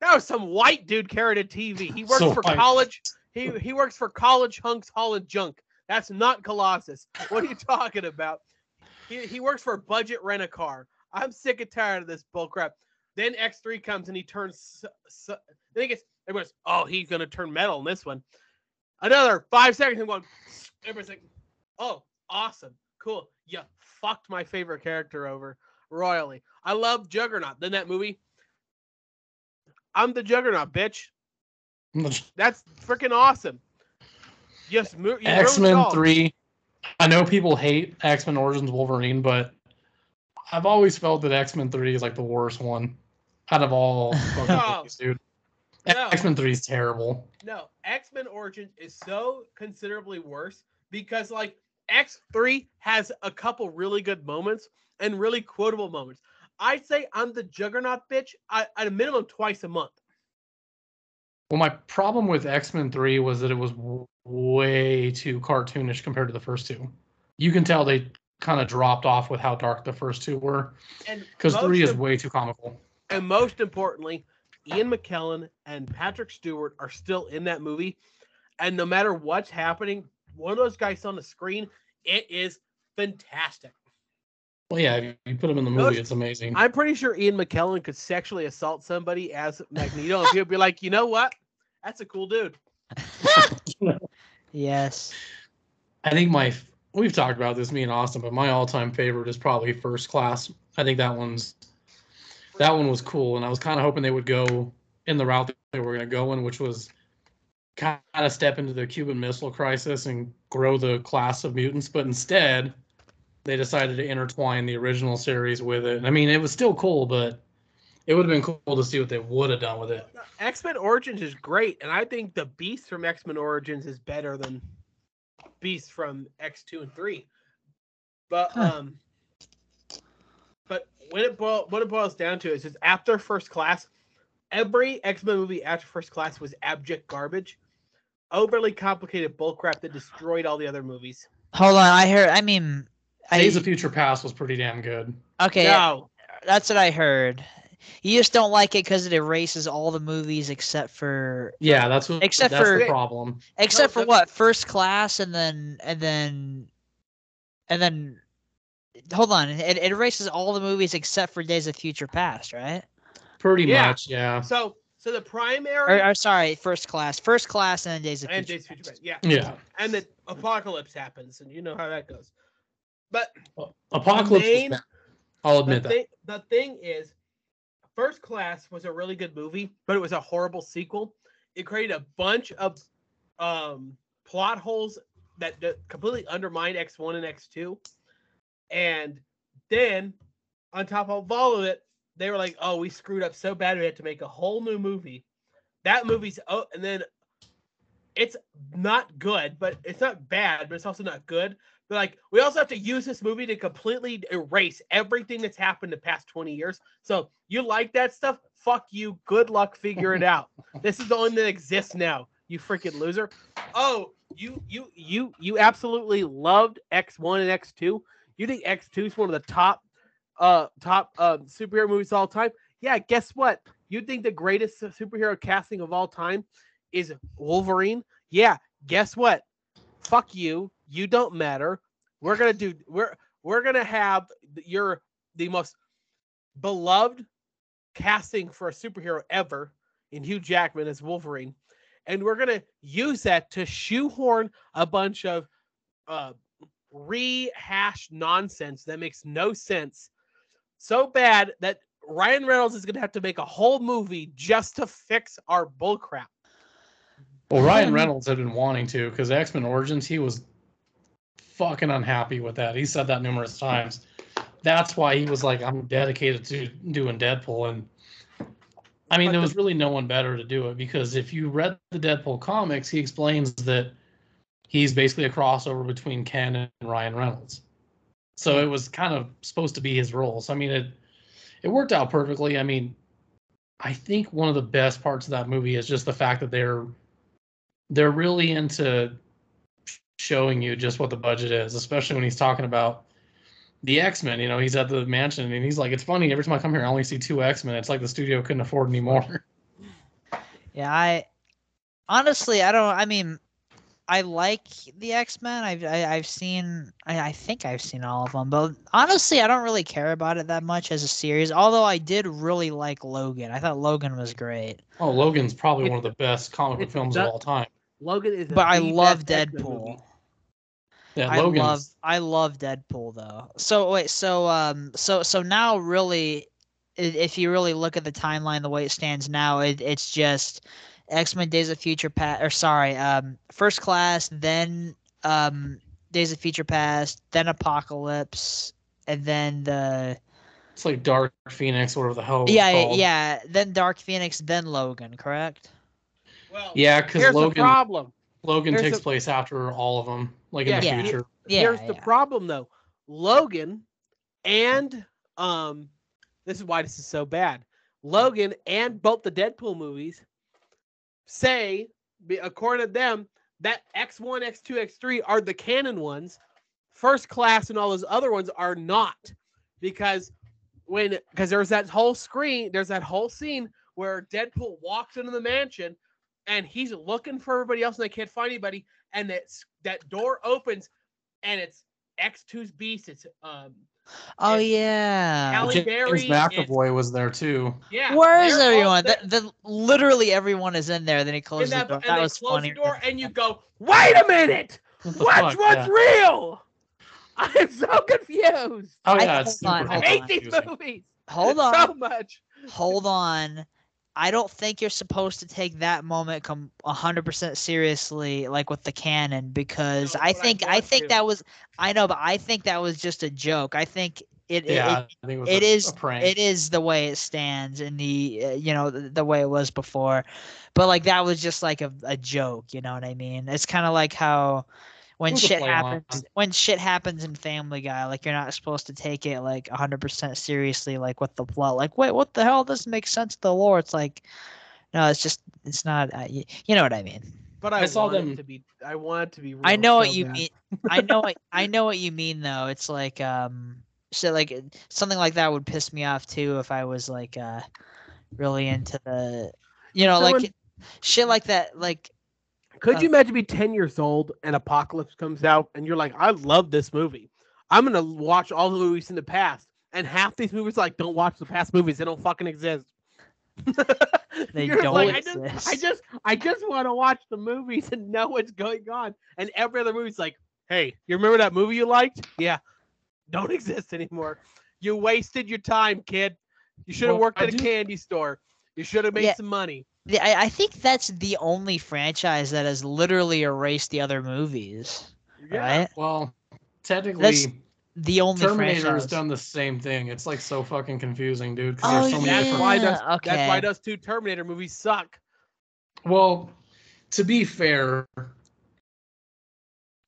Speaker 4: That was some white dude carrying a TV. He works
Speaker 1: So
Speaker 4: for
Speaker 1: white.
Speaker 4: college. He he works for college hunks hauling junk. That's not Colossus. What are you talking about? He, he works for budget rent a car. I'm sick and tired of this bullcrap. Then X3 comes and he turns. s- s- Then he gets. Everyone's, oh, he's gonna turn metal in this one. Another five seconds and going. Everyone's like, oh, awesome, cool. You fucked my favorite character over royally. I love Juggernaut. Then that movie. I'm the Juggernaut, bitch. That's freaking awesome. Just mo- you ruined it
Speaker 1: X Men three. I know people hate X Men Origins Wolverine, but I've always felt that X Men three is like the worst one out of all [LAUGHS] fucking
Speaker 4: No.
Speaker 1: movies, dude.
Speaker 4: No.
Speaker 1: X Men three is terrible.
Speaker 4: No, X Men Origins is so considerably worse because like X three has a couple really good moments and really quotable moments. I'd say I'm the Juggernaut bitch I, at a minimum twice a month.
Speaker 1: Well, my problem with X Men three was that it was w- way too cartoonish compared to the first two. You can tell they kind of dropped off with how dark the first two were because three is
Speaker 4: im-
Speaker 1: way too comical.
Speaker 4: and most importantly, Ian McKellen and Patrick Stewart are still in that movie. And no matter what's happening, one of those guys on the screen, it is fantastic.
Speaker 1: Well, yeah, if you put them in the movie,
Speaker 4: Those-
Speaker 1: it's amazing.
Speaker 4: I'm pretty sure Ian McKellen could sexually assault somebody as Magneto, and he'd be like, you know what? That's a cool dude. [LAUGHS]
Speaker 2: yes.
Speaker 1: I think my we've talked about this me and Austin, but my all-time favorite is probably First Class. I think that one's that one was cool, and I was kind of hoping they would go in the route that they were going to go in, which was kind of step into the Cuban Missile Crisis and grow the class of mutants. But instead, they decided to intertwine the original series with it. I mean, it was still cool, but it would have been cool to see what they would have done with it.
Speaker 4: X Men Origins is great, and I think the Beast from X Men Origins is better than Beast from X two and three. But
Speaker 2: Huh.
Speaker 4: um, but when it boil, what it boils down to is, is after First Class, every X Men movie after First Class was abject garbage, overly complicated bullcrap that destroyed all the other movies.
Speaker 2: Hold on. I heard. I mean, I,
Speaker 1: Days of Future Past was pretty damn good.
Speaker 2: okay.
Speaker 4: No,
Speaker 2: That's what I heard. You just don't like it because it erases all the movies except for
Speaker 1: Yeah, that's what.
Speaker 2: Except
Speaker 1: that's
Speaker 2: for-
Speaker 1: the problem.
Speaker 2: except for
Speaker 4: the-
Speaker 2: what first class and then and then and then hold on it, it erases all the movies except for days of future past right
Speaker 1: Pretty
Speaker 4: Yeah.
Speaker 1: much, yeah.
Speaker 4: so so the primary
Speaker 2: or, or sorry first class first class and then days of
Speaker 4: and
Speaker 2: future
Speaker 4: Days of Future
Speaker 2: past.
Speaker 4: Past, yeah,
Speaker 1: Yeah.
Speaker 4: and the apocalypse happens, and you know how that goes. But
Speaker 1: Apocalypse.
Speaker 4: main-
Speaker 1: I'll
Speaker 4: the
Speaker 1: admit that.
Speaker 4: thing, the thing is, First Class was a really good movie, but it was a horrible sequel. It created a bunch of um, plot holes that, that completely undermined X1 and X2. And then, on top of all of it, they were like, "Oh, we screwed up so bad, we had to make a whole new movie." That movie's oh, and then it's not good, but it's not bad, but it's also not good. But like, we also have to use this movie to completely erase everything that's happened the past 20 years. So you like that stuff? Fuck you. Good luck figure it [LAUGHS] out. This is the only that exists now. You freaking loser. Oh, you you you you absolutely loved X1 and X2. You think X2 is one of the top uh top uh, superhero movies all time? Yeah, guess what? You think the greatest superhero casting of all time is Wolverine. Yeah, guess what? Fuck you. You don't matter. We're gonna do. We're we're gonna have your the most beloved casting for a superhero ever in Hugh Jackman as Wolverine, and we're gonna use that to shoehorn a bunch of uh, rehashed nonsense that makes no sense so bad that Ryan Reynolds is gonna have to make a whole movie just to fix our bullcrap.
Speaker 1: Well, Ryan um, Reynolds had been wanting to because X Men Origins, he was fucking unhappy with that. He said that numerous times. That's why he was like, I'm dedicated to doing Deadpool. And I mean, there was really no one better to do it because if you read the Deadpool comics, he explains that he's basically a crossover between Ken and Ryan Reynolds. So it was kind of supposed to be his role. So I mean, it it worked out perfectly. I mean, I think one of the best parts of that movie is just the fact that they're they're really into showing you just what the budget is, especially when he's talking about the X Men. You know, he's at the mansion and he's like, "It's funny every time I come here, I only see two X Men. It's like the studio couldn't afford any more."
Speaker 2: Yeah, I honestly I don't. I mean, I like the X Men. I've I, I've seen. I, I think I've seen all of them, but honestly, I don't really care about it that much as a series. Although I did really like Logan. I thought Logan was great.
Speaker 1: oh, Logan's probably one of the best comic book films
Speaker 4: that-
Speaker 1: of all time.
Speaker 4: Logan is,
Speaker 2: But I love Deadpool.
Speaker 1: Yeah,
Speaker 2: I
Speaker 1: Logan's
Speaker 2: love I love Deadpool though. So wait, so um, so so now really, if you really look at the timeline the way it stands now, it, it's just X Men: Days of Future Past, or sorry, um, First Class, then um, Days of Future Past, then Apocalypse, and then the
Speaker 1: it's like Dark Phoenix, whatever the hell.
Speaker 2: yeah
Speaker 1: called.
Speaker 2: yeah then Dark Phoenix, then Logan, correct?
Speaker 4: Well,
Speaker 1: yeah, because
Speaker 4: here's the
Speaker 1: Logan
Speaker 4: problem.
Speaker 1: Logan
Speaker 4: here's
Speaker 1: takes
Speaker 4: the-
Speaker 1: place after all of them, like in the
Speaker 2: yeah.
Speaker 1: future.
Speaker 2: Yeah.
Speaker 4: here's the problem though. Logan and um this is why this is so bad. Logan and both the Deadpool movies say according to them that X1, X2, X3 are the canon ones. First class and all those other ones are not because when because there's that whole screen, there's that whole scene where Deadpool walks into the mansion and he's looking for everybody else and they can't find anybody and that that door opens and it's X2's beast. It's um
Speaker 2: Oh
Speaker 4: and
Speaker 2: yeah.
Speaker 4: Halle
Speaker 1: James
Speaker 4: Berry is-
Speaker 1: McAvoy was there too.
Speaker 4: yeah.
Speaker 2: Where is everyone?
Speaker 4: there-
Speaker 2: The, the, literally everyone is in there. Then he closes
Speaker 4: that,
Speaker 2: the door.
Speaker 4: and
Speaker 2: That
Speaker 4: they
Speaker 2: was
Speaker 4: close
Speaker 2: funny.
Speaker 4: the door [LAUGHS] and you go, wait a minute,
Speaker 1: What the
Speaker 4: which
Speaker 1: fuck?
Speaker 4: one's
Speaker 1: Yeah.
Speaker 4: real? [LAUGHS] I'm so confused.
Speaker 1: Oh
Speaker 2: I-
Speaker 1: yeah, it's
Speaker 2: hold on,
Speaker 1: super
Speaker 4: I hate
Speaker 2: on.
Speaker 4: these movies
Speaker 2: Hold on, so
Speaker 4: much.
Speaker 2: hold on. I don't think you're supposed to take that moment come 100% seriously like with the canon because
Speaker 4: No,
Speaker 2: I
Speaker 4: but I
Speaker 2: think I, think
Speaker 4: to.
Speaker 2: that was I know but I think that was just a joke. I think it it,
Speaker 1: Yeah,
Speaker 2: it,
Speaker 1: I think it was
Speaker 2: it
Speaker 1: a,
Speaker 2: is
Speaker 1: a prank.
Speaker 2: it is the way it stands in the uh, you know the, the way it was before. But like that was just like a, a joke, you know what I mean? It's kind of like how when shit
Speaker 1: play on-
Speaker 2: happens when shit happens in Family Guy, like you're not supposed to take it like 100% seriously like with the plot. Like wait, what the hell doesn't make sense to the lore? It's like no, it's just it's not uh, you, you know what I mean.
Speaker 4: But I,
Speaker 1: I saw them-
Speaker 4: to be. I want it to be. Real
Speaker 2: I know what you
Speaker 4: bad.
Speaker 2: mean. [LAUGHS] I know what I know what you mean though. It's like um shit like something like that would piss me off too if I was like uh really into the you know
Speaker 4: Someone-
Speaker 2: like shit like that like
Speaker 4: Could
Speaker 2: Uh,
Speaker 4: you imagine being 10 years old and Apocalypse comes out and you're like, I love this movie. I'm gonna watch all the movies in the past. And half these movies like don't watch the past movies, they don't fucking exist. [LAUGHS]
Speaker 2: They don't
Speaker 4: like, I just, I just I just want to watch the movies and know what's going on. And every other movie's like, hey, you remember that movie you liked? Yeah. Don't [LAUGHS] exist anymore. You wasted your time, kid. You should have
Speaker 1: Well,
Speaker 4: worked
Speaker 1: I
Speaker 4: at a
Speaker 1: do-
Speaker 4: candy store. You should have made
Speaker 2: Yeah.
Speaker 4: some money.
Speaker 2: The- I, I think that's the only franchise that has literally erased the other movies. Right?
Speaker 1: well, technically,
Speaker 2: The only
Speaker 1: Terminator
Speaker 2: franchise.
Speaker 1: has done the same thing. It's like so fucking confusing, dude.
Speaker 2: Oh,
Speaker 1: there's so many
Speaker 4: That's why those
Speaker 2: Yeah,
Speaker 4: that's why
Speaker 2: okay.
Speaker 4: those two Terminator movies suck.
Speaker 1: Well, to be fair,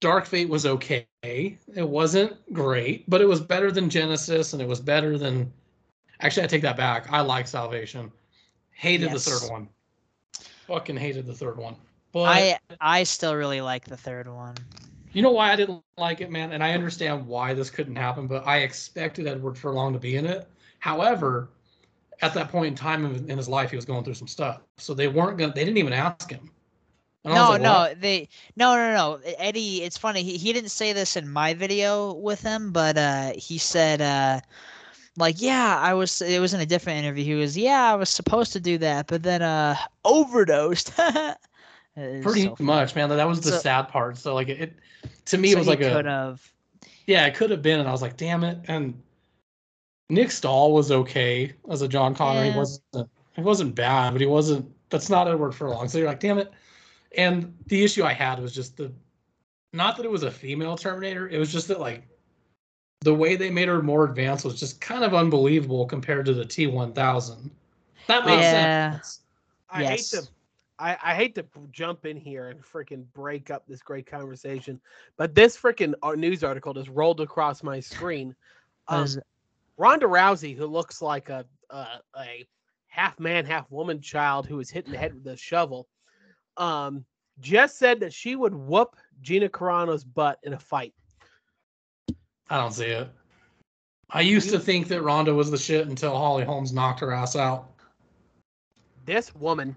Speaker 1: Dark Fate was okay. It wasn't great, but it was better than Genisys, and it was better than. Actually, I take that back. I like Salvation. Hated
Speaker 2: Yes.
Speaker 1: the third one. Fucking hated the third one. But
Speaker 2: I I still really like the third one.
Speaker 1: you know why I didn't like it, man? And I understand why this couldn't happen, but I expected Edward Furlong to be in it. However, at that point in time in his life, he was going through some stuff. So they weren't going to, they didn't even ask him. And
Speaker 2: No,
Speaker 1: like,
Speaker 2: no,
Speaker 1: "What?"
Speaker 2: they no, no, no. Eddie, it's funny. He he didn't say this in my video with him, but uh, he said uh, like, yeah, I was. It was in a different interview. He was, yeah, I was supposed to do that, but then uh, overdosed. [LAUGHS]
Speaker 1: Pretty
Speaker 2: so
Speaker 1: much, man. That was the
Speaker 2: So-
Speaker 1: sad part. So like it, to me,
Speaker 2: So
Speaker 1: it was like
Speaker 2: could
Speaker 1: a
Speaker 2: have.
Speaker 1: yeah, it could have been, and I was like, damn it. And Nick Stahl was okay as a John Connor. He wasn't he wasn't bad, but he wasn't. That's not Edward Furlong. So you're like, damn it. And the issue I had was just the, not that it was a female Terminator. It was just that like, the way they made her more advanced was just kind of unbelievable compared to the T1000. That makes
Speaker 2: Yeah.
Speaker 1: sense.
Speaker 4: I
Speaker 2: Yes.
Speaker 4: hate to I, I hate to jump in here and freaking break up this great conversation, but this freaking news article just rolled across my screen.
Speaker 2: What
Speaker 4: Um,
Speaker 2: is?
Speaker 4: Ronda Rousey, who looks like a a, a half man, half woman child who was hit in the head with a shovel, um, just said that she would whoop Gina Carano's butt in a fight.
Speaker 1: I don't see it. I used to think that Ronda was the shit until Holly Holmes knocked her ass out.
Speaker 4: This woman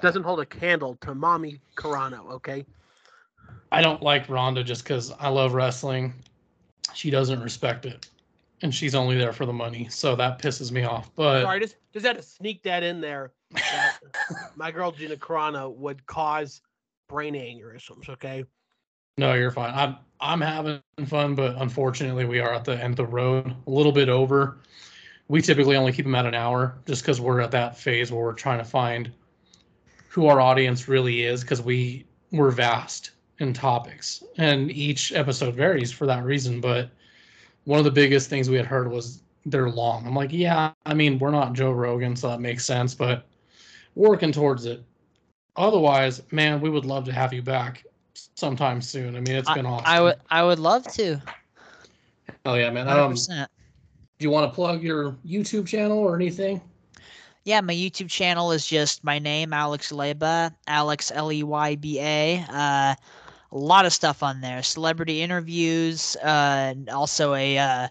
Speaker 4: doesn't hold a candle to mommy Carano. Okay,
Speaker 1: I don't like Ronda just because I love wrestling. She doesn't respect it, and she's only there for the money, so that pisses me off. But
Speaker 4: sorry, just just had to sneak that in there. That [LAUGHS] my girl Gina Carano would cause brain aneurysms. Okay.
Speaker 1: No, you're fine. I'm I'm having fun, but unfortunately, we are at the end of the road, a little bit over. We typically only keep them at an hour, just because we're at that phase where we're trying to find who our audience really is, because we we're vast in topics, and each episode varies for that reason. But one of the biggest things we had heard was they're long. I'm like, yeah, I mean, we're not Joe Rogan, so that makes sense, but working towards it. Otherwise, man, we would love to have you back sometime soon. I mean, it's been awesome.
Speaker 2: I would I would love to.
Speaker 1: Oh yeah, man. Um,
Speaker 2: 100%.
Speaker 1: do you want to plug your YouTube channel or anything?
Speaker 2: Yeah, my YouTube channel is just my name, Alex Leyba, Alex L E Y B A. Uh, a lot of stuff on there, celebrity interviews, uh, and also a uh,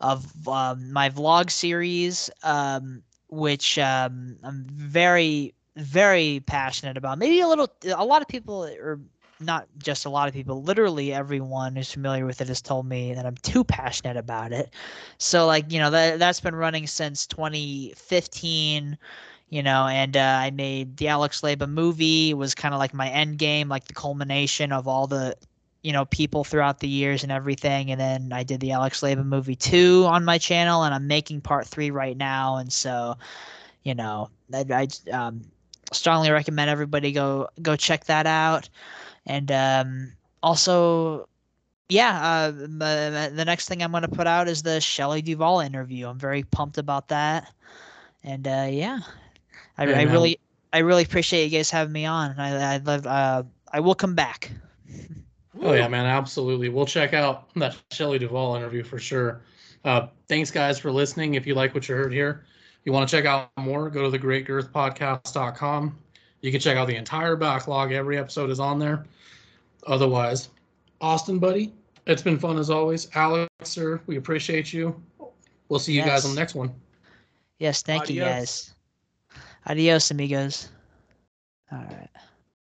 Speaker 2: of um, my vlog series, um, which um, I'm very very passionate about. Maybe a little, a lot of people, or not just a lot of people, literally everyone who's familiar with it has told me that I'm too passionate about it. So like you know that that's been running since 2015, you know, and uh, I made the Alex Leyba movie It was kind of like my end game, like the culmination of all the you know people throughout the years and everything. And then I did the Alex Leyba movie two on my channel, and I'm making part three right now. And so you know I, I um, strongly recommend everybody go go check that out. And um, also yeah, uh, m- m- the next thing I'm going to put out is the Shelley Duvall interview. I'm very pumped about that, and uh, yeah, I,
Speaker 1: Yeah,
Speaker 2: I really, I really appreciate you guys having me on. I, I love, uh, I will come back.
Speaker 1: Oh yeah, man, absolutely. We'll check out that Shelley Duvall interview for sure. Uh, thanks, guys, for listening. If you like what you heard here, you want to check out more, go to thegreatgirthpodcast.com. You can check out the entire backlog. Every episode is on there. Otherwise, Austin, buddy, it's been fun as always. Alex, sir, we appreciate you. We'll see you guys on the next one.
Speaker 2: Yes, thank you
Speaker 4: Adios.
Speaker 2: guys. Adios, amigos. All right.